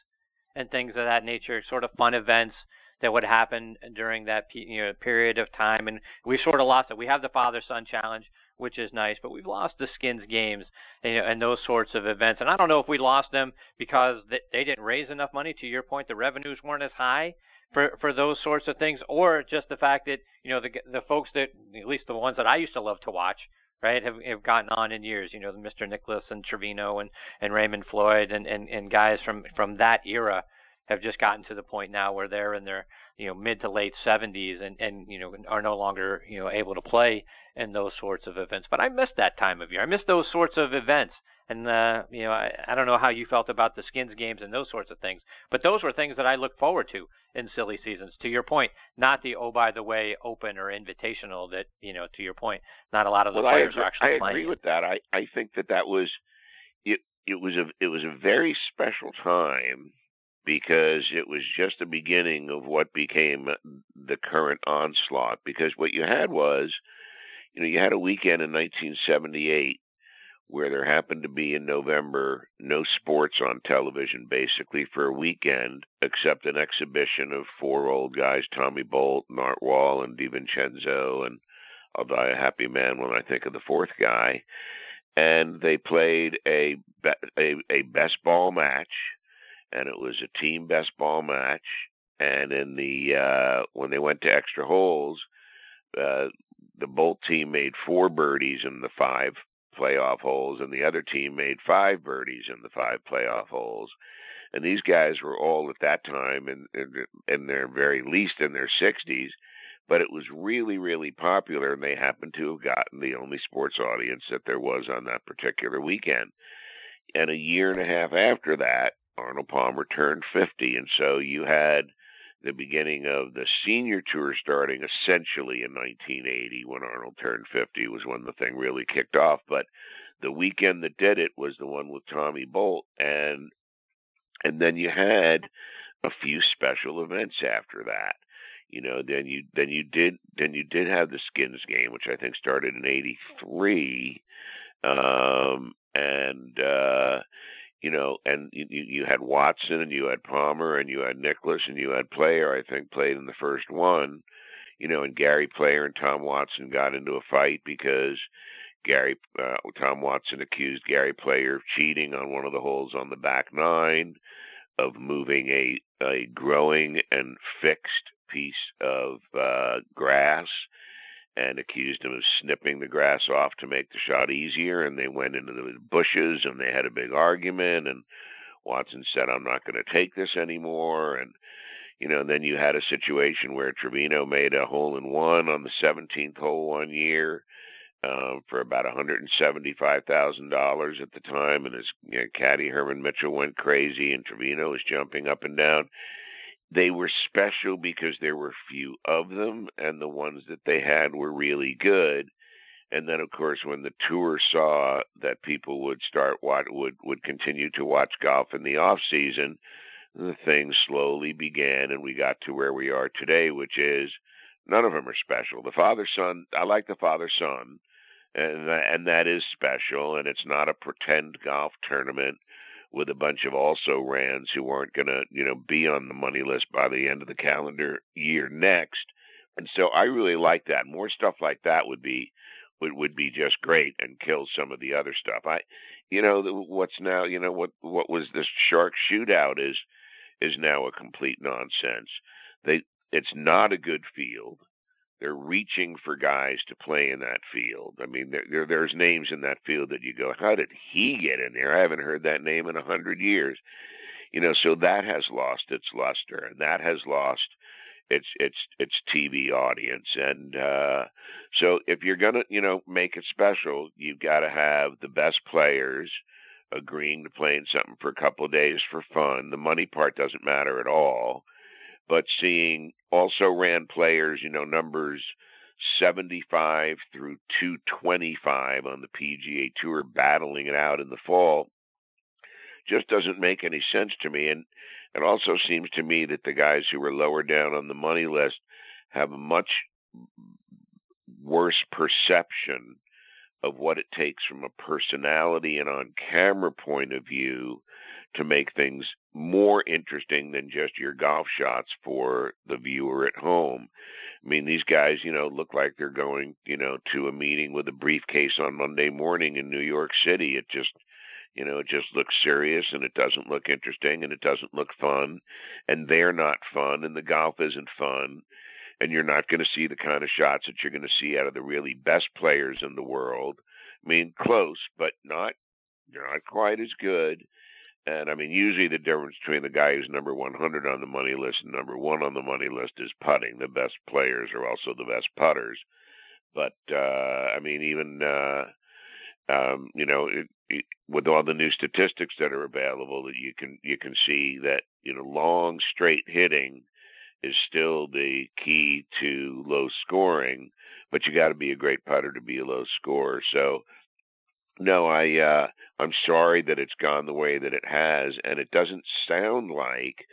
and things of that nature, sort of fun events that would happen during that you know period of time, and we sort of lost it. We have the father son challenge, which is nice, but we've lost the skins games and, and those sorts of events. And I don't know if we lost them because they, didn't raise enough money. To your point, the revenues weren't as high for for those sorts of things, or just the fact that you know the the folks that at least the ones that I used to love to watch, right, have have gotten on in years. You know, Mr. Nicklaus and Trevino and and Raymond Floyd and and and guys from from that era have just gotten to the point now where they're in their you know mid to late 70s and and you know are no longer you know able to play in those sorts of events. But I miss that time of year. I miss those sorts of events And uh, you know, I, I don't know how you felt about the skins games and those sorts of things, but those were things that I look forward to in silly seasons. To your point, not the oh by the way open or invitational. That you know, to your point, not a lot of the well, players I agree, are actually I playing. agree with that. I I think that that was it. It was a it was a very special time because it was just the beginning of what became the current onslaught. Because what you had was, you know, you had a weekend in 1978 where there happened to be in November no sports on television basically for a weekend except an exhibition of four old guys, Tommy Bolt, Art Wall, and De Vicenzo, and I'll die a happy man when I think of the fourth guy. And they played a a, a best ball match, and it was a team best ball match. And in the uh, when they went to extra holes, uh, the Bolt team made four birdies in the five playoff holes, and the other team made five birdies in the five playoff holes. And these guys were all at that time in, in, in their very least in their 60s, but it was really, really popular, and they happened to have gotten the only sports audience that there was on that particular weekend. And a year and a half after that, Arnold Palmer turned 50, and so you had the beginning of the senior tour starting essentially in 1980 when Arnold turned 50 was when the thing really kicked off. But the weekend that did it was the one with Tommy Bolt, and and then you had a few special events after that. You know, then you then you did then you did have the Skins game, which I think started in '83, um, and uh, you know, and you, you had Watson and you had Palmer and you had Nicklaus and you had Player, I think, played in the first one, you know, and Gary Player and Tom Watson got into a fight because Gary, uh, Tom Watson accused Gary Player of cheating on one of the holes on the back nine, of moving a, a growing and fixed piece of uh, grass and accused him of snipping the grass off to make the shot easier. And they went into the bushes and they had a big argument. And Watson said, I'm not going to take this anymore. And, you know, and then you had a situation where Trevino made a hole in one on the 17th hole one year. Um, for about $175,000 at the time, and his you know, caddy Herman Mitchell went crazy, and Trevino was jumping up and down they were special because there were few of them, and the ones that they had were really good. And then, of course, when the tour saw that people would start what would would continue to watch golf in the off season, the thing slowly began, and we got to where we are today, which is none of them are special. The father son, I like the father son, and and that is special, and it's not a pretend golf tournament with a bunch of also rans who aren't going to, you know, be on the money list by the end of the calendar year next. And so I really like that. More stuff like that would be would would be just great and kill some of the other stuff. I, you know, what's now, you know, what what was this shark shootout is is now a complete nonsense. They it's not a good field they're reaching for guys to play in that field. I mean, there, there, there's names in that field that you go, how did he get in there? I haven't heard that name in a hundred years. You know, so that has lost its luster, and that has lost its its its TV audience. And uh, so, if you're gonna, you know, make it special, you've got to have the best players agreeing to play in something for a couple of days for fun. The money part doesn't matter at all but seeing also ran players, you know, numbers 75 through 225 on the PGA Tour battling it out in the fall just doesn't make any sense to me. And it also seems to me that the guys who are lower down on the money list have a much worse perception of what it takes from a personality and on camera point of view to make things more interesting than just your golf shots for the viewer at home. I mean, these guys, you know, look like they're going, you know, to a meeting with a briefcase on Monday morning in New York City. It just, you know, it just looks serious and it doesn't look interesting and it doesn't look fun. And they're not fun and the golf isn't fun. And you're not going to see the kind of shots that you're going to see out of the really best players in the world. I mean, close, but not, not quite as good and I mean, usually the difference between the guy who's number 100 on the money list and number one on the money list is putting. The best players are also the best putters. But uh, I mean, even uh, um, you know, it, it, with all the new statistics that are available, that you can you can see that you know long straight hitting is still the key to low scoring, but you got to be a great putter to be a low scorer. So, no, I uh, I'm sorry that it's gone the way that it has, and it doesn't sound like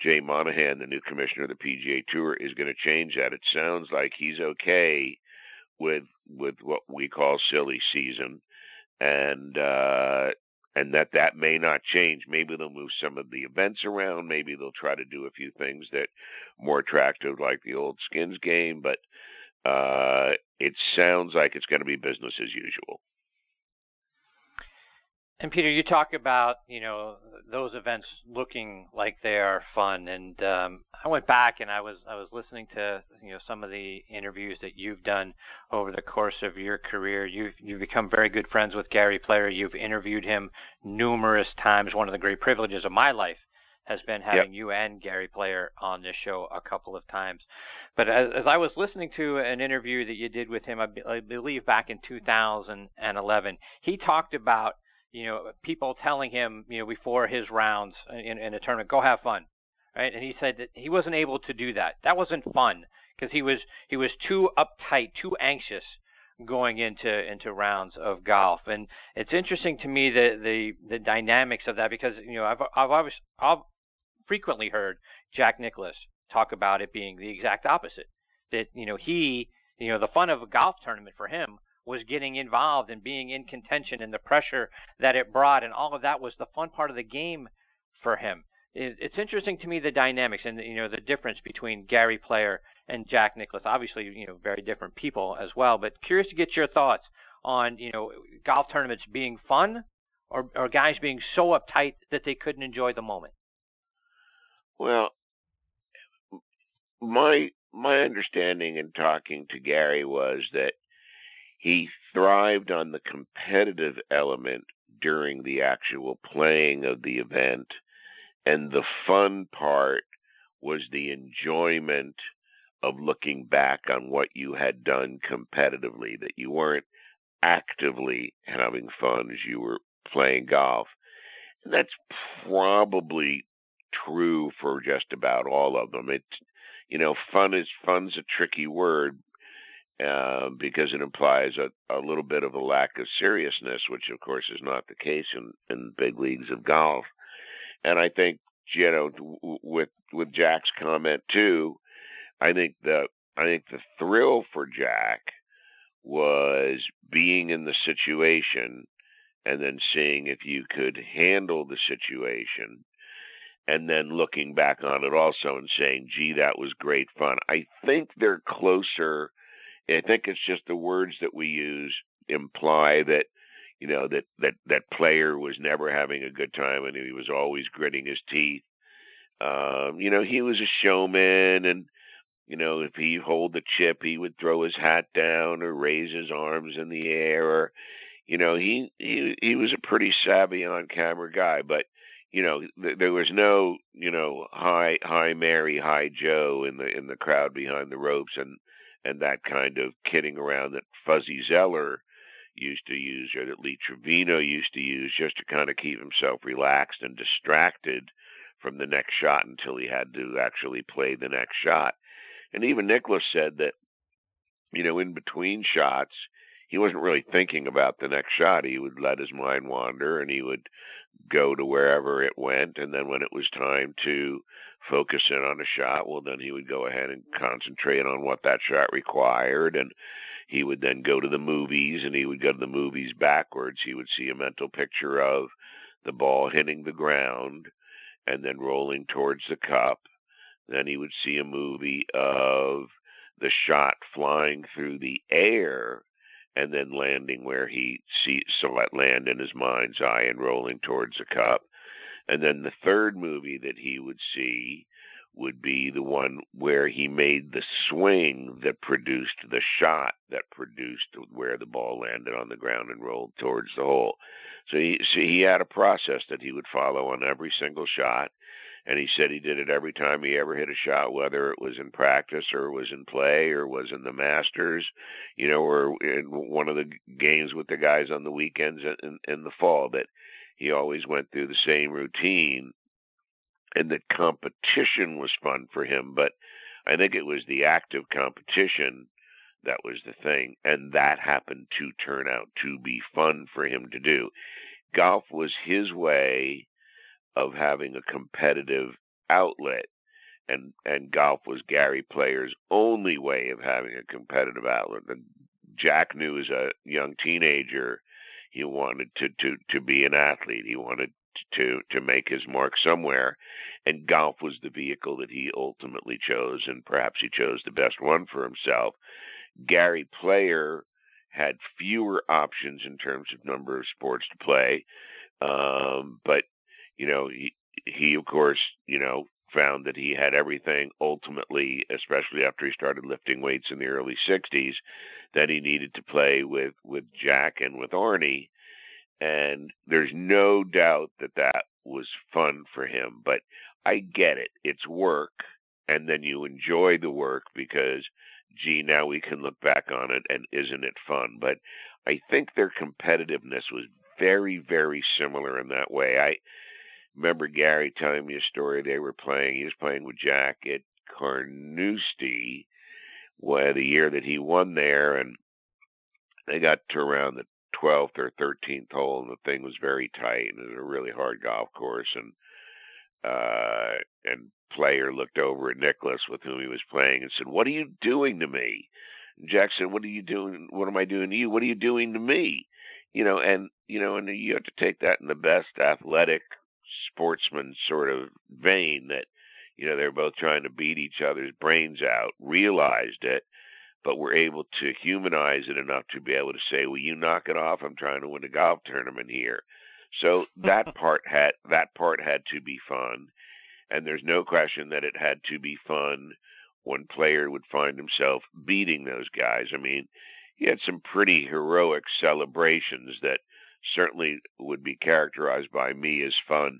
Jay Monahan, the new commissioner of the PGA Tour, is going to change that. It sounds like he's okay with with what we call silly season, and uh, and that that may not change. Maybe they'll move some of the events around. Maybe they'll try to do a few things that more attractive, like the old skins game. But uh, it sounds like it's going to be business as usual. And Peter, you talk about you know those events looking like they are fun, and um, I went back and I was I was listening to you know some of the interviews that you've done over the course of your career. You've you've become very good friends with Gary Player. You've interviewed him numerous times. One of the great privileges of my life has been having yep. you and Gary Player on this show a couple of times. But as, as I was listening to an interview that you did with him, I, be, I believe back in 2011, he talked about you know, people telling him, you know, before his rounds in, in a tournament, go have fun, right? And he said that he wasn't able to do that. That wasn't fun because he was he was too uptight, too anxious going into into rounds of golf. And it's interesting to me the the the dynamics of that because you know I've I've always I've frequently heard Jack Nicklaus talk about it being the exact opposite. That you know he you know the fun of a golf tournament for him was getting involved and being in contention and the pressure that it brought and all of that was the fun part of the game for him. It's interesting to me the dynamics and you know the difference between Gary Player and Jack Nicklaus. Obviously, you know very different people as well, but curious to get your thoughts on you know golf tournaments being fun or, or guys being so uptight that they couldn't enjoy the moment. Well, my my understanding in talking to Gary was that he thrived on the competitive element during the actual playing of the event. And the fun part was the enjoyment of looking back on what you had done competitively, that you weren't actively having fun as you were playing golf. And that's probably true for just about all of them. It's you know, fun is fun's a tricky word uh, because it implies a, a little bit of a lack of seriousness, which of course is not the case in, in big leagues of golf. And I think you know with with Jack's comment too, I think the I think the thrill for Jack was being in the situation and then seeing if you could handle the situation and then looking back on it also and saying, gee, that was great fun. I think they're closer I think it's just the words that we use imply that you know that that that player was never having a good time and he was always gritting his teeth. Um, you know, he was a showman, and you know if he hold the chip, he would throw his hat down or raise his arms in the air, or you know he he he was a pretty savvy on camera guy, but you know th- there was no you know hi hi Mary hi Joe in the in the crowd behind the ropes and and that kind of kidding around that Fuzzy Zoeller used to use or that Lee Trevino used to use just to kind of keep himself relaxed and distracted from the next shot until he had to actually play the next shot. And even Nicklaus said that, you know, in between shots, he wasn't really thinking about the next shot. He would let his mind wander and he would go to wherever it went. And then when it was time to focus in on a shot, well, then he would go ahead and concentrate on what that shot required. And he would then go to the movies and he would go to the movies backwards. He would see a mental picture of the ball hitting the ground and then rolling towards the cup. Then he would see a movie of the shot flying through the air and then landing where he see, saw it land in his mind's eye and rolling towards the cup. And then the third movie that he would see would be the one where he made the swing that produced the shot that produced where the ball landed on the ground and rolled towards the hole. So he, he had a process that he would follow on every single shot. and he said he did it every time he ever hit a shot, whether it was in practice or was in play or was in the Masters, you know, or in one of the games with the guys on the weekends in, in the fall. That he always went through the same routine, and that competition was fun for him. But I think it was the active competition that was the thing, and that happened to turn out to be fun for him to do. Golf was his way of having a competitive outlet and and golf was Gary Player's only way of having a competitive outlet. And Jack knew as a young teenager he wanted to to to be an athlete. He wanted to to make his mark somewhere, and golf was the vehicle that he ultimately chose, and perhaps he chose the best one for himself. Gary Player had fewer options in terms of number of sports to play, um, but you know, he he of course, you know, found that he had everything ultimately, especially after he started lifting weights in the early 60s, that he needed to play with with Jack and with Arnie. And there's no doubt that that was fun for him, but I get it. It's work and then you enjoy the work because gee, now we can look back on it and isn't it fun? But I think their competitiveness was very, very similar in that way. I remember Gary telling me a story. They were playing. He was playing with Jack at Carnoustie, where the year that he won there, and they got to around the 12th or 13th hole, and the thing was very tight, and it was a really hard golf course, and uh, and player looked over at Nicklaus with whom he was playing, and said, "What are you doing to me?" Jack said, "What are you doing? What am I doing to you? What are you doing to me?" You know, and you know, and you have to take that in the best athletic sportsman sort of vein that you know they're both trying to beat each other's brains out realized it but were able to humanize it enough to be able to say well you knock it off i'm trying to win a golf tournament here. So that part had that part had to be fun and there's no question that it had to be fun when player would find himself beating those guys. I mean he had some pretty heroic celebrations that certainly would be characterized by me as fun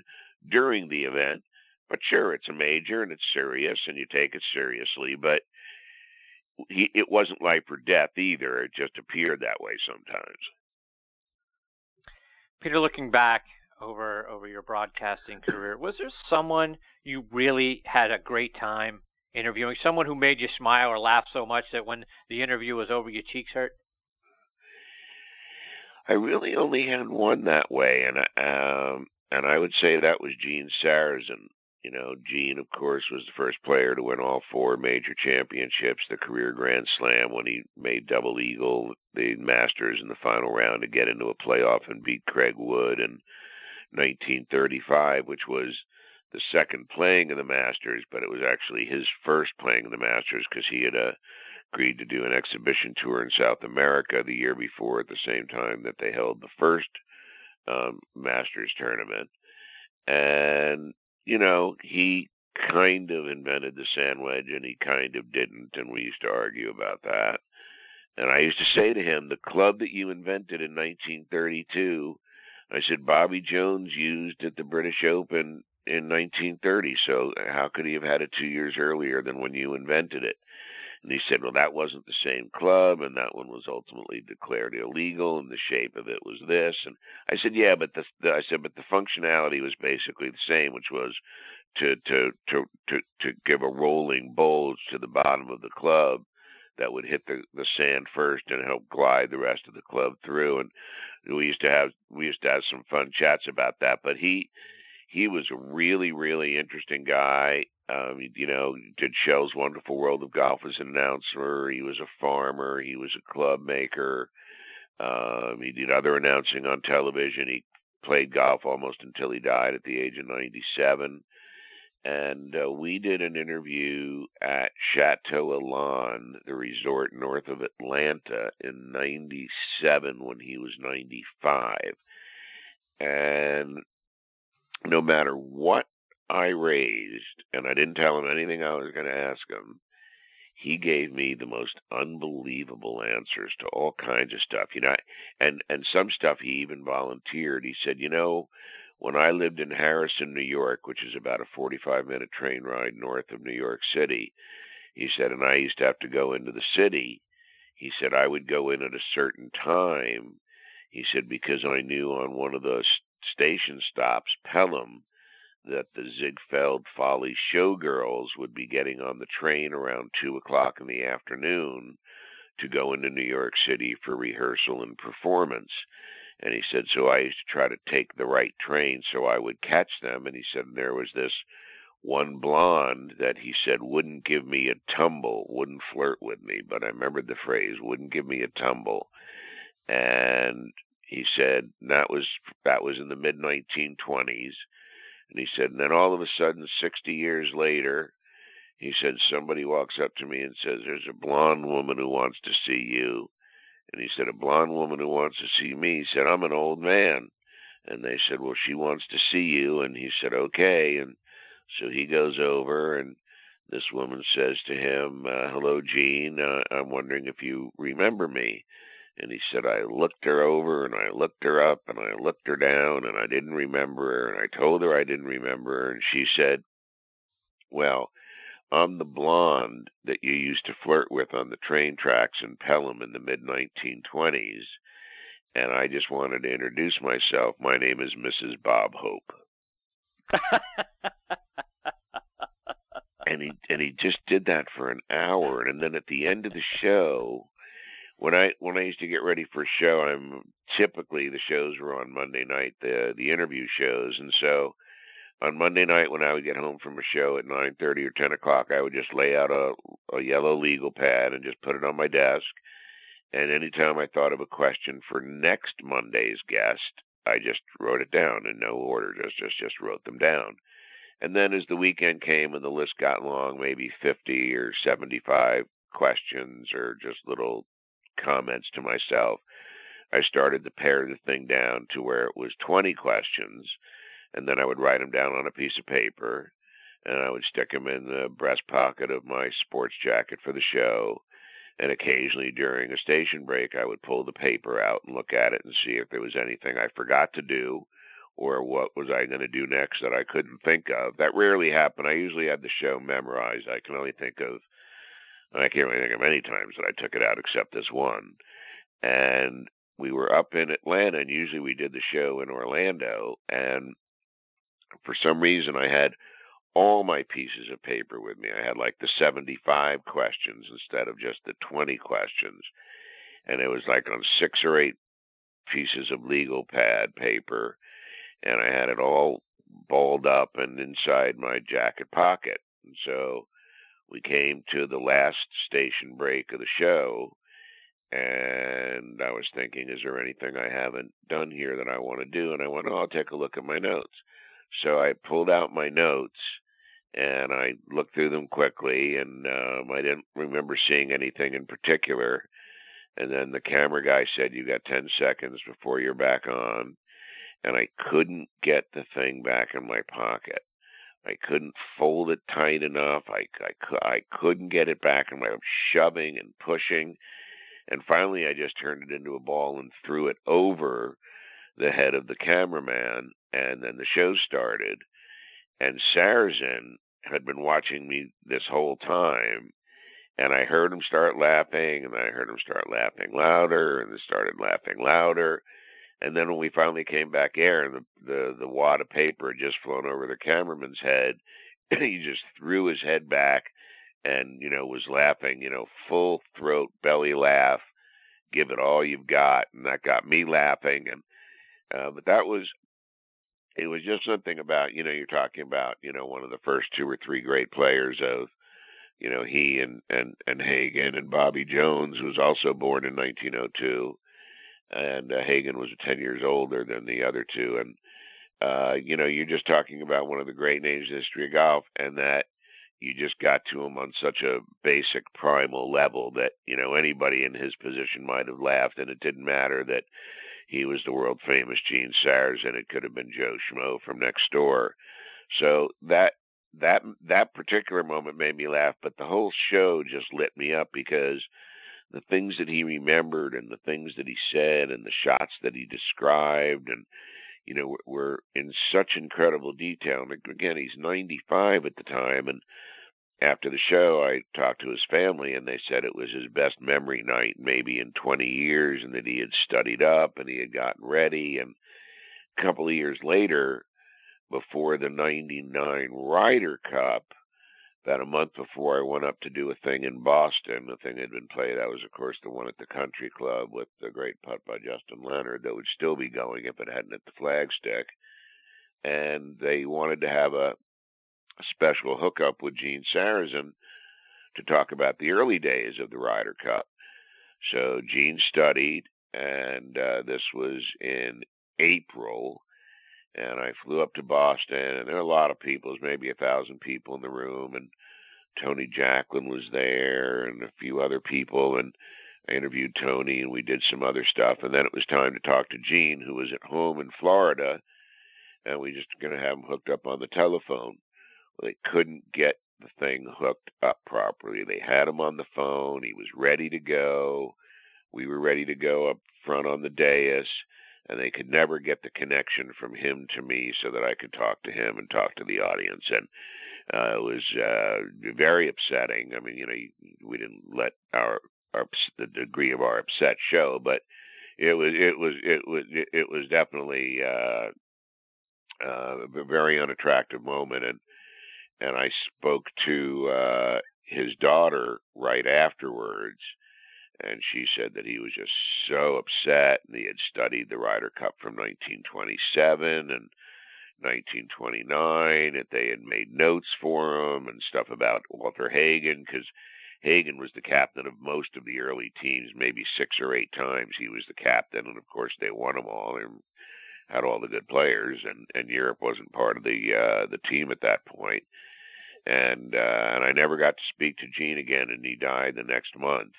during the event. But sure, it's a major and it's serious, and you take it seriously. But he, it wasn't life or death either. It just appeared that way sometimes. Peter, looking back over over your broadcasting career, was there someone you really had a great time interviewing? Someone who made you smile or laugh so much that when the interview was over, your cheeks hurt? I really only had one that way, and um, and I would say that was Gene Sarazen. You know, Gene, of course, was the first player to win all four major championships, the career Grand Slam when he made double eagle, the Masters in the final round to get into a playoff and beat Craig Wood in 1935, which was the second playing of the Masters, but it was actually his first playing of the Masters because he had a agreed to do an exhibition tour in South America the year before at the same time that they held the first um, Masters tournament. And, you know, he kind of invented the sand wedge and he kind of didn't. And we used to argue about that. And I used to say to him, the club that you invented in 1932, I said, Bobby Jones used at the British Open in 1930. So how could he have had it two years earlier than when you invented it? And he said, well, that wasn't the same club, and that one was ultimately declared illegal, and the shape of it was this. And I said, yeah, but the, the I said, but the functionality was basically the same, which was to to to to to give a rolling bulge to the bottom of the club that would hit the the sand first and help glide the rest of the club through. And we used to have we used to have some fun chats about that. But he he was a really really interesting guy um, you know, did Shell's Wonderful World of Golf as an announcer. He was a farmer. He was a club maker. Um, he did other announcing on television. He played golf almost until he died at the age of 97. And uh, we did an interview at Chateau Elan, the resort north of Atlanta, in 97 when he was 95. And no matter what I raised, and I didn't tell him anything I was going to ask him, he gave me the most unbelievable answers to all kinds of stuff. You know, and and some stuff he even volunteered. He said, you know, when I lived in Harrison, New York, which is about a 45 minute train ride north of New York City, he said, and I used to have to go into the city. He said, I would go in at a certain time. He said, because I knew on one of the station stops, Pelham, that the Ziegfeld Folly showgirls would be getting on the train around 2 o'clock in the afternoon to go into New York City for rehearsal and performance. And he said, so I used to try to take the right train so I would catch them. And he said, and there was this one blonde that he said wouldn't give me a tumble, wouldn't flirt with me, but I remembered the phrase, wouldn't give me a tumble. And he said that was that was in the mid 1920s. And he said, and then all of a sudden, 60 years later, he said, somebody walks up to me and says, There's a blonde woman who wants to see you. And he said, A blonde woman who wants to see me. He said, I'm an old man. And they said, Well, she wants to see you. And he said, Okay. And so he goes over, and this woman says to him, uh, Hello, Gene. Uh, I'm wondering if you remember me. And he said, I looked her over and I looked her up and I looked her down and I didn't remember her. And I told her I didn't remember her. And she said, Well, I'm the blonde that you used to flirt with on the train tracks in Pelham in the mid 1920s. And I just wanted to introduce myself. My name is Mrs. Bob Hope. and he and he just did that for an hour and then at the end of the show when I when I used to get ready for a show, I'm typically the shows were on Monday night, the the interview shows, and so on Monday night when I would get home from a show at nine thirty or ten o'clock, I would just lay out a a yellow legal pad and just put it on my desk. And anytime I thought of a question for next Monday's guest, I just wrote it down in no order, just just just wrote them down. And then as the weekend came and the list got long, maybe 50 or 75 questions or just little comments to myself. I started to pare the thing down to where it was 20 questions, and then I would write them down on a piece of paper, and I would stick them in the breast pocket of my sports jacket for the show. And occasionally during a station break, I would pull the paper out and look at it and see if there was anything I forgot to do or what was I going to do next that I couldn't think of. That rarely happened. I usually had the show memorized. I can only think of I can't really think of many times that I took it out except this one. And we were up in Atlanta, and usually we did the show in Orlando. And for some reason, I had all my pieces of paper with me. I had like the 75 questions instead of just the 20 questions. And it was like on six or eight pieces of legal pad paper. And I had it all balled up and inside my jacket pocket. And so we came to the last station break of the show and I was thinking, is there anything I haven't done here that I want to do? And I went, oh, I'll take a look at my notes. So I pulled out my notes and I looked through them quickly, and um, I didn't remember seeing anything in particular. And then the camera guy said, You got 10 seconds before you're back on. And I couldn't get the thing back in my pocket. I couldn't fold it tight enough. I, I, I couldn't get it back, and I was shoving and pushing. And finally, I just turned it into a ball and threw it over the head of the cameraman. And then the show started. And Sarazen had been watching me this whole time. And I heard him start laughing, and I heard him start laughing louder, and they started laughing louder. And then when we finally came back air and the, the, the wad of paper had just flown over the cameraman's head, he just threw his head back and, you know, was laughing, you know, full throat belly laugh, give it all you've got. And that got me laughing. And, uh, but that was, it was just something about, you know, you're talking about, you know, one of the first two or three great players of, you know, he and, and, and Hagen and Bobby Jones, was also born in 1902 and uh, Hagen was 10 years older than the other two. And, uh, you know, you're just talking about one of the great names in the history of golf, and that you just got to him on such a basic primal level that, you know, anybody in his position might have laughed, and it didn't matter that he was the world famous Gene Sars, and it could have been Joe Schmo from next door. So that that that particular moment made me laugh, but the whole show just lit me up because the things that he remembered and the things that he said and the shots that he described and you know, were in such incredible detail. And again, he's 95 at the time, and after the show, I talked to his family, and they said it was his best memory night maybe in 20 years, and that he had studied up and he had gotten ready. And a couple of years later, before the 99 Ryder Cup, about a month before I went up to do a thing in Boston, the thing had been played. That was, of course, the one at the Country Club with the great putt by Justin Leonard that would still be going if it hadn't hit the flagstick. And they wanted to have a, a special hookup with Gene Sarazen to talk about the early days of the Ryder Cup. So Gene studied, and uh, this was in April and I flew up to Boston, and there were a lot of people. There's maybe a thousand people in the room, and Tony Jacklin was there, and a few other people, and I interviewed Tony, and we did some other stuff, and then it was time to talk to Gene, who was at home in Florida, and we just going to have him hooked up on the telephone. Well, they couldn't get the thing hooked up properly. They had him on the phone. He was ready to go. We were ready to go up front on the dais and they could never get the connection from him to me so that I could talk to him and talk to the audience. And uh, it was uh, very upsetting. I mean, you know, we didn't let our, our the degree of our upset show, but it was it was it was it was definitely uh, uh, a very unattractive moment. And and I spoke to uh, his daughter right afterwards and she said that he was just so upset and he had studied the Ryder Cup from 1927 and 1929 that they had made notes for him and stuff about Walter Hagen because Hagen was the captain of most of the early teams, maybe six or eight times he was the captain, and of course they won them all and had all the good players, and and Europe wasn't part of the uh, the team at that point. And uh, and I never got to speak to Gene again, and he died the next month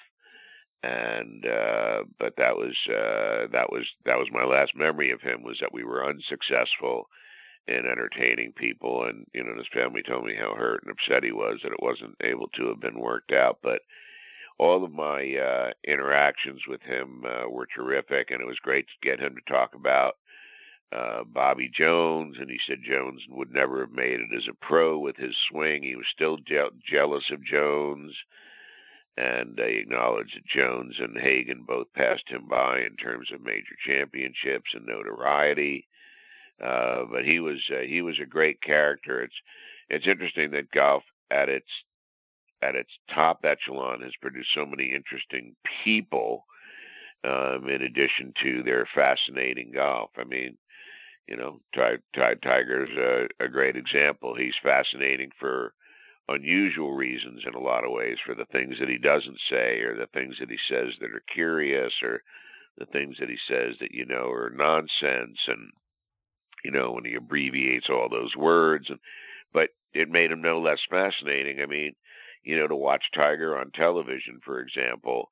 and uh, but that was uh, that was that was my last memory of him was that we were unsuccessful in entertaining people, and you know his family told me how hurt and upset he was that it wasn't able to have been worked out, but. All of my uh, interactions with him uh, were terrific, and it was great to get him to talk about uh, Bobby Jones, and he said Jones would never have made it as a pro with his swing. He was still je- jealous of Jones and they acknowledge that Jones and Hagen both passed him by in terms of major championships and notoriety. Uh, but he was uh, he was a great character. It's it's interesting that golf at its at its top echelon has produced so many interesting people. Um, in addition to their fascinating golf, I mean, you know, Ty, Ty Tiger's a, a great example. He's fascinating for unusual reasons in a lot of ways for the things that he doesn't say or the things that he says that are curious or the things that he says that you know are nonsense and you know when he abbreviates all those words and but it made him no less fascinating. I mean you know to watch tiger on television for example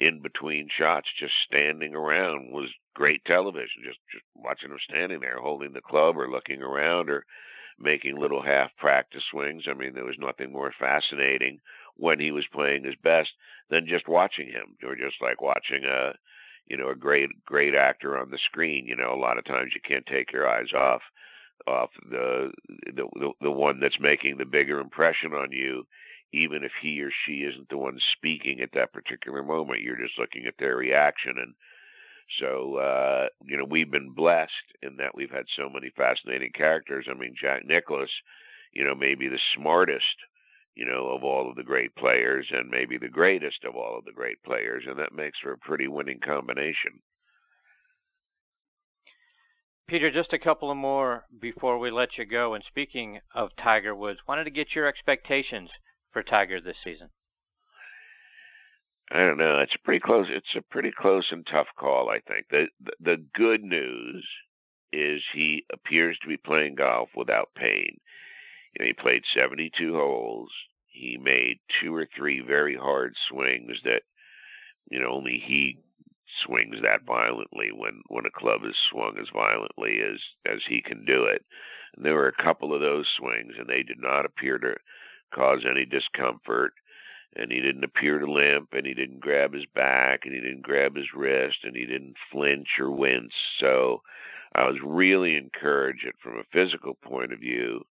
in between shots just standing around was great television just just watching him standing there holding the club or looking around or making little half practice swings. I mean, there was nothing more fascinating when he was playing his best than just watching him, or just like watching a, you know, a great great actor on the screen. You know, a lot of times you can't take your eyes off off the the the, the one that's making the bigger impression on you. Even if he or she isn't the one speaking at that particular moment, you're just looking at their reaction and so, uh, you know, we've been blessed in that we've had so many fascinating characters. I mean, Jack Nicklaus, you know, maybe the smartest, you know, of all of the great players and maybe the greatest of all of the great players. And that makes for a pretty winning combination. Peter, just a couple of more before we let you go. And speaking of Tiger Woods, wanted to get your expectations for Tiger this season. I don't know. It's a pretty close. It's a pretty close and tough call. I think the, the the good news is he appears to be playing golf without pain. You know, he played 72 holes. He made two or three very hard swings that, you know, only he swings that violently when when a club is swung as violently as as he can do it. And there were a couple of those swings, and they did not appear to cause any discomfort and he didn't appear to limp and he didn't grab his back and he didn't grab his wrist and he didn't flinch or wince so I was really encouraged that from a physical point of view,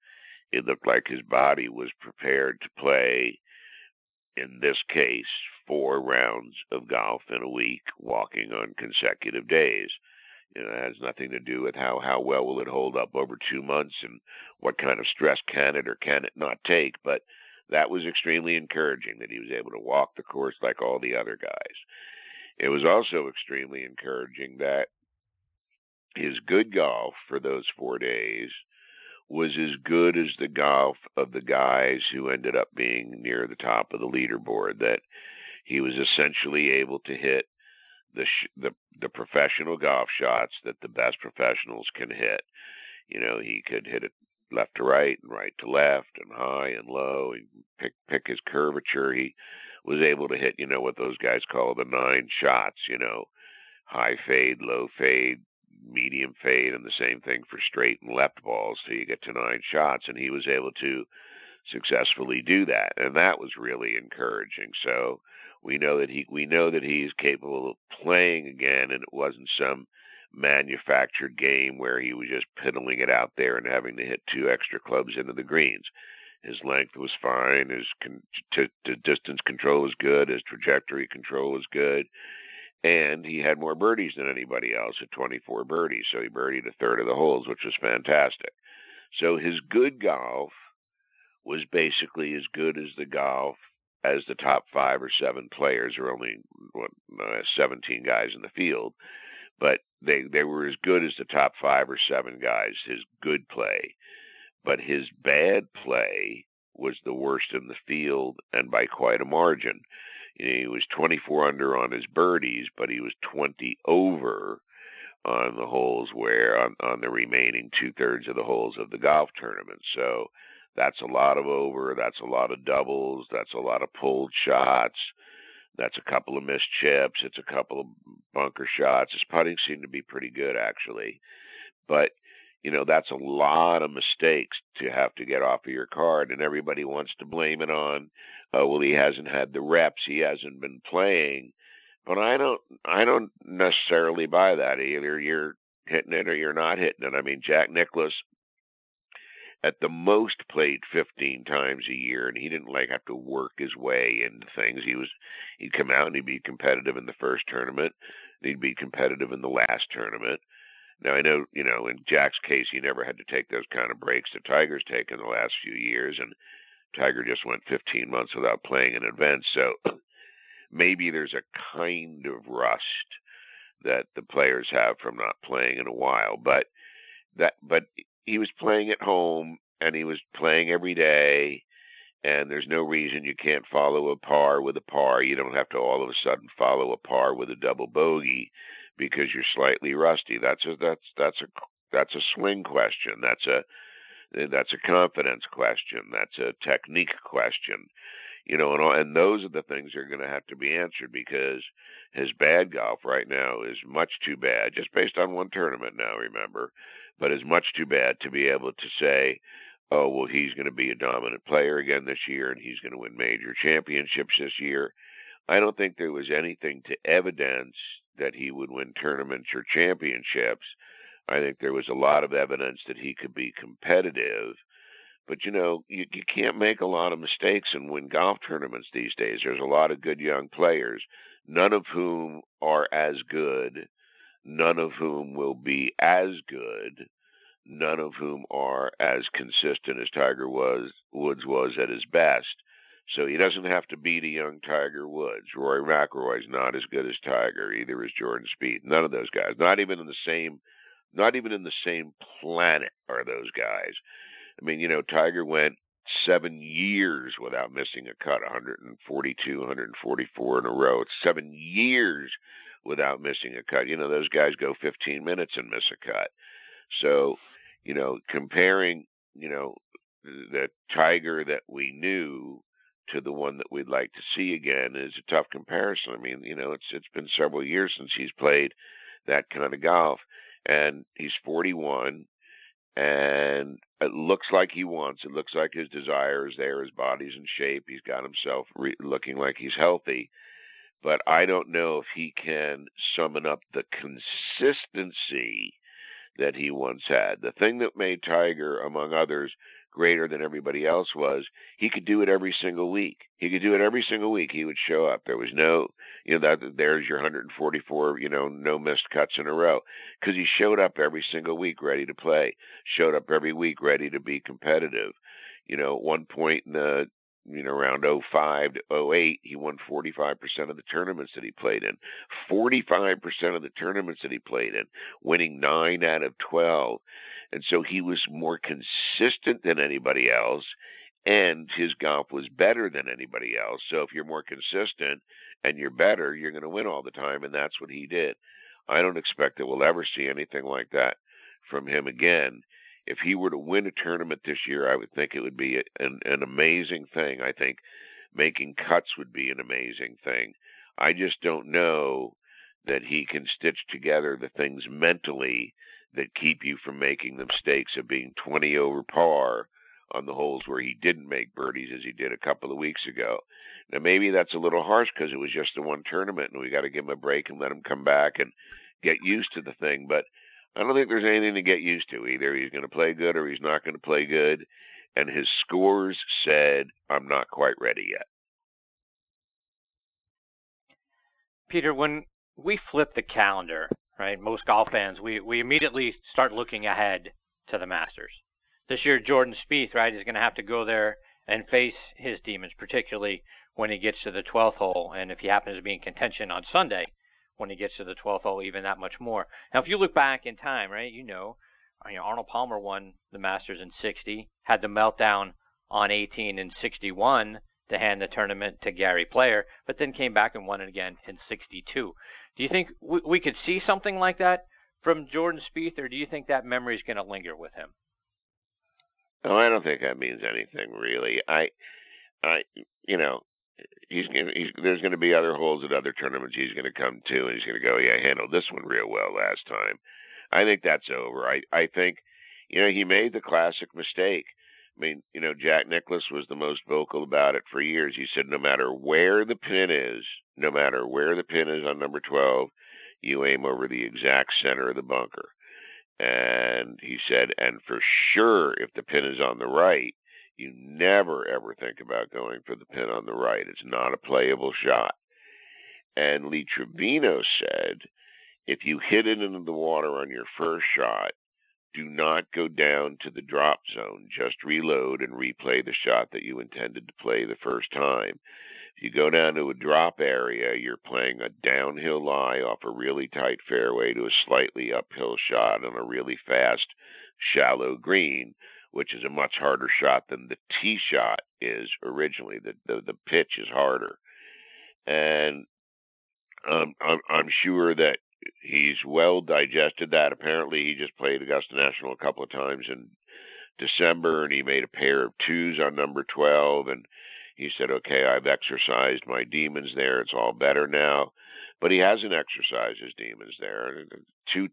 it looked like his body was prepared to play, in this case, four rounds of golf in a week, walking on consecutive days. You know, it has nothing to do with how, how well will it hold up over two months and what kind of stress can it or can it not take. But that was extremely encouraging that he was able to walk the course like all the other guys. It was also extremely encouraging that his good golf for those four days was as good as the golf of the guys who ended up being near the top of the leaderboard. That he was essentially able to hit the sh- the the professional golf shots that the best professionals can hit. You know, he could hit it left to right and right to left and high and low and pick pick his curvature. He was able to hit, you know, what those guys call the nine shots, you know, high fade, low fade, medium fade, and the same thing for straight and left balls. So you get to nine shots, and he was able to successfully do that, and that was really encouraging. So we know that he we know that he's capable of playing again, and it wasn't some manufactured game where he was just piddling it out there and having to hit two extra clubs into the greens. His length was fine. His con- t- t- distance control was good. His trajectory control was good. And he had more birdies than anybody else at 24 birdies. So he birdied a third of the holes, which was fantastic. So his good golf was basically as good as the golf as the top five or seven players. Were only what, uh, 17 guys in the field, but they they were as good as the top five or seven guys. His good play, but his bad play was the worst in the field and by quite a margin. You know, he was 24 under on his birdies, but he was 20 over on the holes where on, on the remaining two thirds of the holes of the golf tournament. So that's a lot of over. That's a lot of doubles. That's a lot of pulled shots. That's a couple of missed chips. It's a couple of bunker shots. His putting seemed to be pretty good actually, but you know that's a lot of mistakes to have to get off of your card, and everybody wants to blame it on, uh, well, he hasn't had the reps, he hasn't been playing, but I don't, I don't necessarily buy that. Either you're hitting it or you're not hitting it. I mean, Jack Nicklaus at the most played 15 times a year and he didn't like have to work his way into things. He was he'd come out and he'd be competitive in the first tournament he'd be competitive in the last tournament. Now i know you know in jack's case he never had to take those kind of breaks that tiger's taken the last few years and tiger just went 15 months without playing an event so maybe there's a kind of rust that the players have from not playing in a while but that but he was playing at home and he was playing every day and there's no reason you can't follow a par with a par. You don't have to all of a sudden follow a par with a double bogey because you're slightly rusty. That's a that's that's a that's a swing question. That's a that's a confidence question. That's a technique question. You know, and all, and those are the things that are going to have to be answered because his bad golf right now is much too bad, just based on one tournament. Now, remember, but it's much too bad to be able to say, oh, well, he's going to be a dominant player again this year and he's going to win major championships this year. I don't think there was anything to evidence that he would win tournaments or championships. I think there was a lot of evidence that he could be competitive. But you know, you, you can't make a lot of mistakes and win golf tournaments these days. There's a lot of good young players, none of whom are as good none of whom will be as good, none of whom are as consistent as Tiger was Woods was at his best. So he doesn't have to beat a young Tiger Woods. Rory McIlroy's not as good as Tiger. Either is Jordan Spieth. None of those guys. Not even in the same, not even in the same planet are those guys. I mean, you know, Tiger went seven years without missing a cut, 142, 144 in a row. It's seven years without missing a cut. You know, those guys go 15 minutes and miss a cut. So, you know, comparing, you know, the Tiger that we knew to the one that we'd like to see again is a tough comparison. I mean, you know, it's it's been several years since he's played that kind of golf, and he's 41, and it looks like he wants. It looks like his desire is there. His body's in shape. He's got himself re- looking like he's healthy but I don't know if he can summon up the consistency that he once had. The thing that made Tiger, among others, greater than everybody else was he could do it every single week. He could do it every single week. He would show up. There was no, you know, that there's your 144, you know, no missed cuts in a row because he showed up every single week ready to play. Showed up every week ready to be competitive. You know, at one point in the you know, around 05 to 08, he won 45% of the tournaments that he played in. 45% of the tournaments that he played in, winning 9 out of 12. And so he was more consistent than anybody else, and his golf was better than anybody else. So if you're more consistent and you're better, you're going to win all the time, and that's what he did. I don't expect that we'll ever see anything like that from him again. If he were to win a tournament this year, I would think it would be an, an amazing thing. I think making cuts would be an amazing thing. I just don't know that he can stitch together the things mentally that keep you from making the mistakes of being 20 over par on the holes where he didn't make birdies as he did a couple of weeks ago. Now maybe that's a little harsh because it was just the one tournament and we got to give him a break and let him come back and get used to the thing. But I don't think there's anything to get used to. Either he's going to play good or he's not going to play good. And his scores said, I'm not quite ready yet. Peter, when we flip the calendar right? Most golf fans, we, we immediately start looking ahead to the Masters. This year, Jordan Spieth, right, is going to have to go there and face his demons, particularly when he gets to the 12th hole, and if he happens to be in contention on Sunday, when he gets to the 12th hole, even that much more. Now, if you look back in time, right, you know, uh, you know Arnold Palmer won the Masters in 60, had the meltdown on 18 and 61 to hand the tournament to Gary Player, but then came back and won it again in 62. Do you think we, we could see something like that from Jordan Spieth, or do you think that memory is going to linger with him? No, I don't think that means anything really. I, I, you know, he's he's there's going to be other holes at other tournaments he's going to come to, and he's going to go, yeah, I handled this one real well last time. I think that's over. I I think, you know, he made the classic mistake. I mean, you know, Jack Nicklaus was the most vocal about it for years. He said, no matter where the pin is, no matter where the pin is on number 12, you aim over the exact center of the bunker. And he said, and for sure, if the pin is on the right, you never ever think about going for the pin on the right. It's not a playable shot. And Lee Trevino said, if you hit it into the water on your first shot, do not go down to the drop zone. Just reload and replay the shot that you intended to play the first time. If you go down to a drop area, you're playing a downhill lie off a really tight fairway to a slightly uphill shot on a really fast, shallow green, which is a much harder shot than the tee shot is originally. The the, the pitch is harder, and um, I'm I'm sure that he's well digested that. Apparently, he just played Augusta National a couple of times in December, and he made a pair of twos on number 12. And he said, "Okay, I've exercised my demons there. It's all better now." But he hasn't exercised his demons there. Two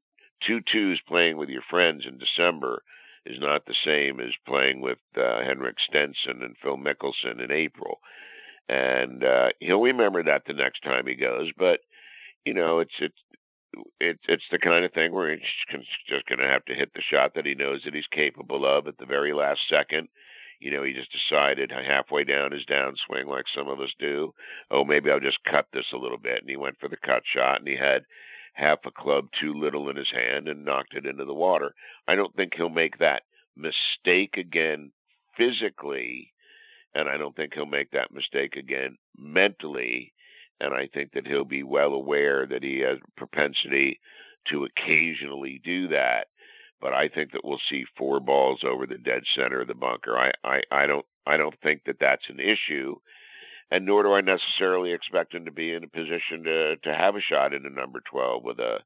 two twos playing with your friends in December is not the same as playing with uh, Henrik Stenson and Phil Mickelson in April. And uh, he'll remember that the next time he goes. But you know, it's it's it, it's the kind of thing where he's just going to have to hit the shot that he knows that he's capable of at the very last second. You know, he just decided halfway down his downswing, like some of us do, oh, maybe I'll just cut this a little bit. And he went for the cut shot, and he had half a club too little in his hand and knocked it into the water. I don't think he'll make that mistake again physically, and I don't think he'll make that mistake again mentally and I think that he'll be well aware that he has a propensity to occasionally do that. But I think that we'll see four balls over the dead center of the bunker. I, I, I don't I don't think that that's an issue, and nor do I necessarily expect him to be in a position to to have a shot into number twelve with a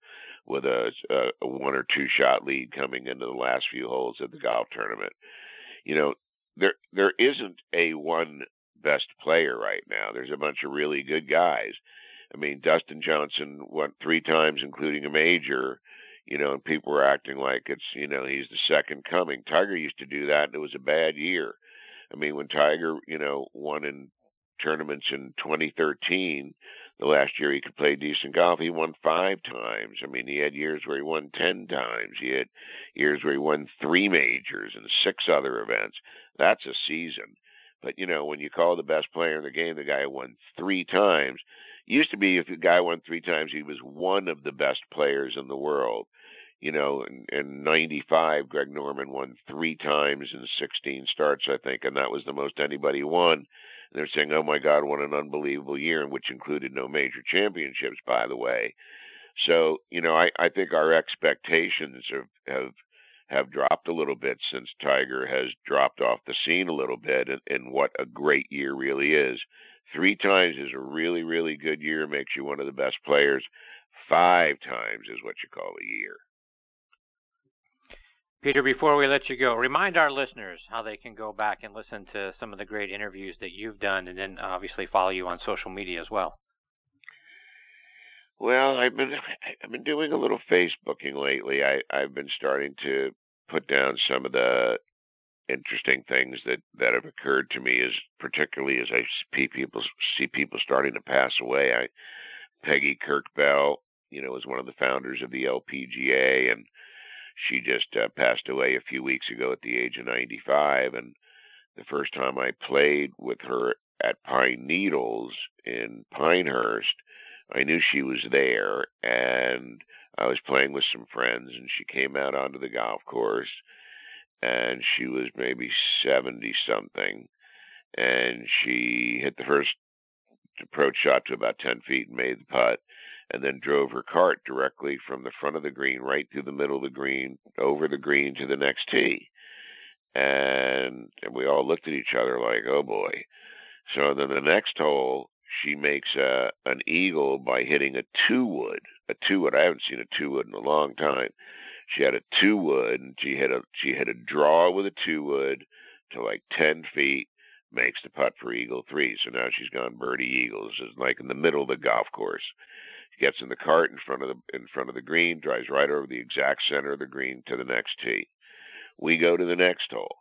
with a, a one or two shot lead coming into the last few holes of the mm-hmm. golf tournament. You know, there there isn't a one best player right now. There's a bunch of really good guys. I mean, Dustin Johnson won three times, including a major. You know, and people were acting like it's you know he's the second coming. Tiger used to do that, and it was a bad year. I mean, when Tiger you know won in tournaments in 2013, the last year he could play decent golf, he won five times. I mean, he had years where he won 10 times. He had years where he won three majors and six other events. That's a season. But, you know, when you call the best player in the game the guy who won three times, used to be if a guy won three times, he was one of the best players in the world. You know, in, in 95, Greg Norman won three times in 16 starts, I think, and that was the most anybody won they're saying, "Oh my God, what an unbelievable year!" and which included no major championships, by the way. So you know, I, I think our expectations have have have dropped a little bit since Tiger has dropped off the scene a little bit, and, and what a great year really is. Three times is a really really good year, makes you one of the best players. Five times is what you call a year. Peter, before we let you go, remind our listeners how they can go back and listen to some of the great interviews that you've done, and then obviously follow you on social media as well. Well, I've been I've been doing a little Facebooking lately. I I've been starting to put down some of the interesting things that that have occurred to me, as particularly as I see people see people starting to pass away. I Peggy Kirk Bell, you know, was one of the founders of the LPGA, and she just uh, passed away a few weeks ago at the age of 95. And the first time I played with her at Pine Needles in Pinehurst, I knew she was there. And I was playing with some friends, and she came out onto the golf course. And she was maybe 70 something. And she hit the first approach shot to about 10 feet and made the putt and then drove her cart directly from the front of the green right through the middle of the green over the green to the next tee. And, and we all looked at each other like, oh boy. So then the next hole, she makes a, an eagle by hitting a two wood. A two wood. I haven't seen a two wood in a long time. She had a two wood, and she hit a she hit a draw with a two wood to like ten feet. Makes the putt for eagle three. So now she's gone birdie eagles. Is like in the middle of the golf course gets in the cart in front of the in front of the green, drives right over the exact center of the green to the next tee. We go to the next hole.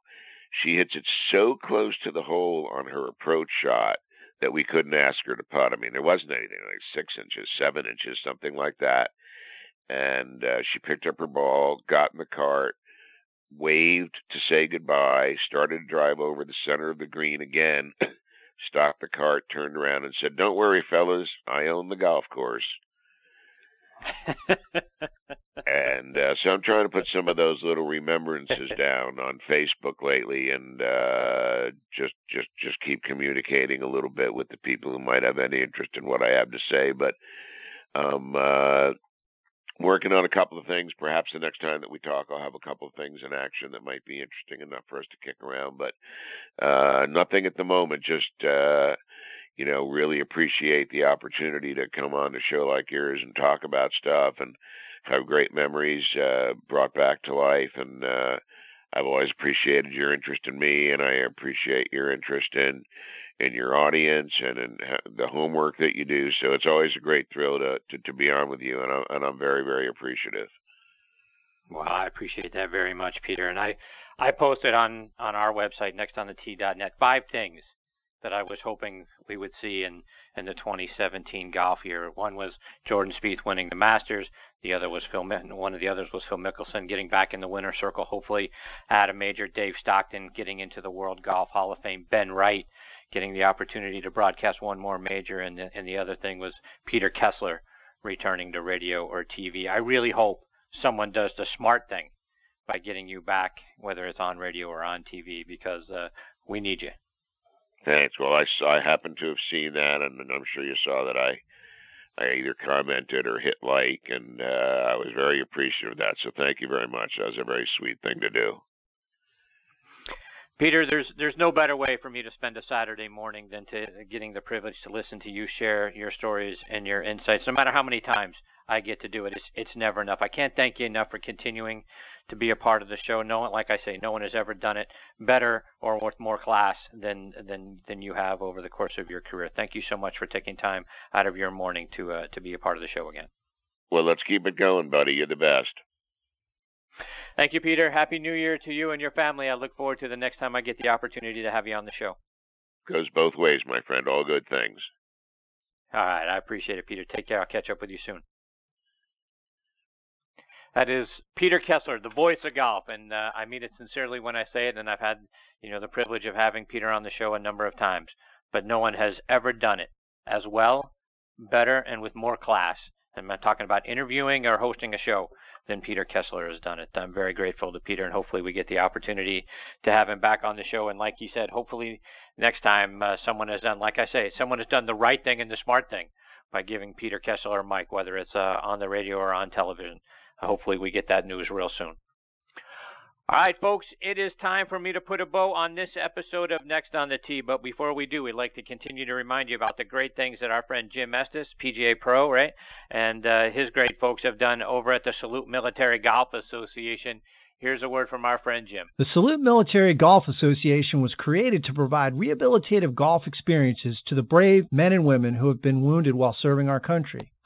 She hits it so close to the hole on her approach shot that we couldn't ask her to putt. I mean, there wasn't anything like six inches, seven inches, something like that. And uh, she picked up her ball, got in the cart, waved to say goodbye, started to drive over the center of the green again, stopped the cart, turned around, and said, Don't worry, fellas, I own the golf course and uh, so I'm trying to put some of those little remembrances down on Facebook lately, and uh, just just just keep communicating a little bit with the people who might have any interest in what I have to say. But um, uh, working on a couple of things. Perhaps the next time that we talk, I'll have a couple of things in action that might be interesting enough for us to kick around. But uh, nothing at the moment. Just uh, you know, really appreciate the opportunity to come on a show like yours and talk about stuff and have great memories uh, brought back to life. And uh, I've always appreciated your interest in me, and I appreciate your interest in in your audience and in the homework that you do. So it's always a great thrill to to, to be on with you, and I'm, and I'm very very appreciative. Well, I appreciate that very much, Peter. And I I posted on on our website nextonthetee.net five things that I was hoping we would see in, in the 2017 golf year. One was Jordan Spieth winning the Masters. The other was Phil. One of the others was Phil Mickelson getting back in the winner's circle. Hopefully, at a major. Dave Stockton getting into the World Golf Hall of Fame. Ben Wright getting the opportunity to broadcast one more major, and the, and the other thing was Peter Kessler returning to radio or TV. I really hope someone does the smart thing by getting you back, whether it's on radio or on TV, because uh, we need you. Thanks. Well, I, I happen to have seen that, and, I'm sure you saw that I I either commented or hit like, and uh, I was very appreciative of that. So thank you very much. That was a very sweet thing to do. Peter, there's there's no better way for me to spend a Saturday morning than to getting the privilege to listen to you share your stories and your insights. No matter how many times I get to do it, it's it's never enough. I can't thank you enough for continuing to be a part of the show. No one, like I say, no one has ever done it better or with more class than than than you have over the course of your career. Thank you so much for taking time out of your morning to uh, to be a part of the show again. Well, let's keep it going, buddy. You're the best. Thank you, Peter. Happy New Year to you and your family. I look forward to the next time I get the opportunity to have you on the show. Goes both ways, my friend. All good things. All right, I appreciate it, Peter. Take care. I'll catch up with you soon. That is Peter Kessler, the voice of golf, and uh, I mean it sincerely when I say it. And I've had, you know, the privilege of having Peter on the show a number of times, but no one has ever done it as well, better, and with more class. I'm not talking about interviewing or hosting a show than Peter Kessler has done it. I'm very grateful to Peter, and hopefully we get the opportunity to have him back on the show. And like he said, hopefully next time uh, someone has done, like I say, someone has done the right thing and the smart thing by giving Peter Kessler a mic, whether it's uh, on the radio or on television hopefully we get that news real soon. All right, folks, it is time for me to put a bow on this episode of Next on the Tee. But before we do, we'd like to continue to remind you about the great things that our friend Jim Estes, PGA Pro, right, and uh, his great folks have done over at the Salute Military Golf Association Here's a word from our friend Jim. The Salute Military Golf Association was created to provide rehabilitative golf experiences to the brave men and women who have been wounded while serving our country.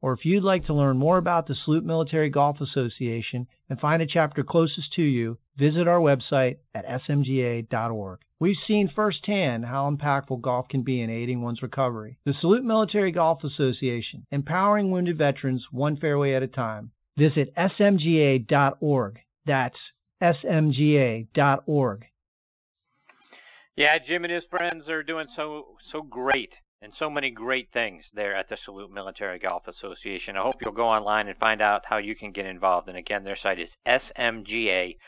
or if you'd like to learn more about the Salute Military Golf Association and find a chapter closest to you, visit our website at smga.org. We've seen firsthand how impactful golf can be in aiding one's recovery. The Salute Military Golf Association, empowering wounded veterans one fairway at a time. Visit smga.org. That's smga.org. Yeah, Jim and his friends are doing so so great and so many great things there at the Salute Military Golf Association. I hope you'll go online and find out how you can get involved. And again, their site is smga.org.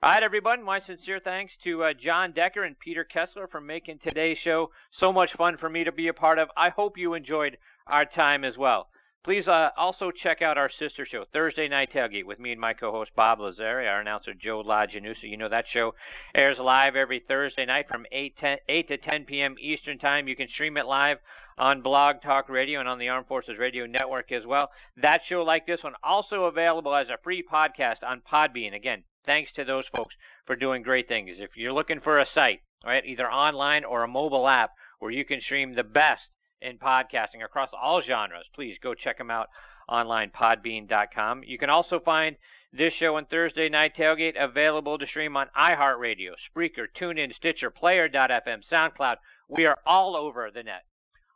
All right, everyone. My sincere thanks to uh, Jon Decker and Peter Kessler for making today's show so much fun for me to be a part of. I hope you enjoyed our time as well. Please uh, also check out our sister show, Thursday Night Tailgate, with me and my co-host Bob Lazari, our announcer Joe LaGenusa. You know that show airs live every Thursday night from 8, 10, 8 to 10 p.m. Eastern Time. You can stream it live on Blog Talk Radio and on the Armed Forces Radio Network as well. That show, like this one, also available as a free podcast on Podbean. Again, thanks to those folks for doing great things. If you're looking for a site, right, either online or a mobile app where you can stream the best in podcasting across all genres, please go check them out online, podbean.com. You can also find this show on Thursday Night Tailgate available to stream on iHeartRadio, Spreaker, TuneIn, Stitcher, Player.fm, SoundCloud. We are all over the net.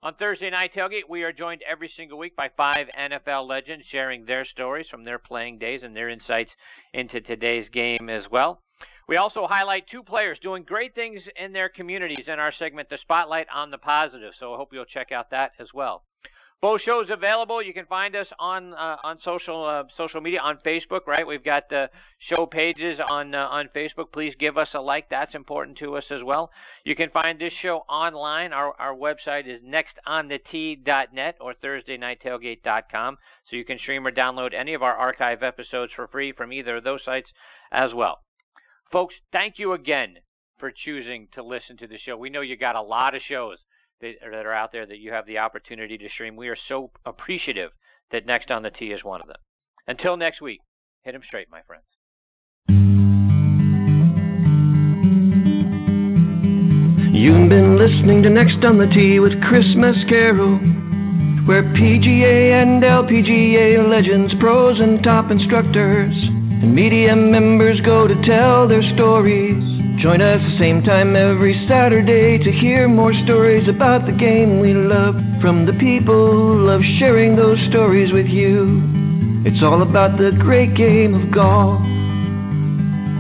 On Thursday Night Tailgate, we are joined every single week by five NFL legends sharing their stories from their playing days and their insights into today's game as well. We also highlight two players doing great things in their communities in our segment, The Spotlight on the Positive. So I hope you'll check out that as well. Both shows available. You can find us on uh, on social uh, social media on Facebook. Right, we've got the show pages on uh, on Facebook. Please give us a like. That's important to us as well. You can find this show online. Our our website is nextonthetee.net or thursdaynighttailgate.com. So you can stream or download any of our archive episodes for free from either of those sites as well. Folks, thank you again for choosing to listen to the show. We know you got a lot of shows that, that are out there that you have the opportunity to stream. We are so appreciative that Next on the Tee is one of them. Until next week, hit them straight, my friends. You've been listening to Next on the Tee with Chris Mascaro, where PGA and LPGA legends, pros, and top instructors and media members go to tell their stories. Join us the same time every Saturday to hear more stories about the game we love from the people who love sharing those stories with you. It's all about the great game of golf.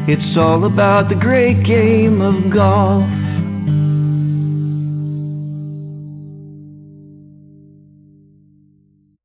It's all about the great game of golf.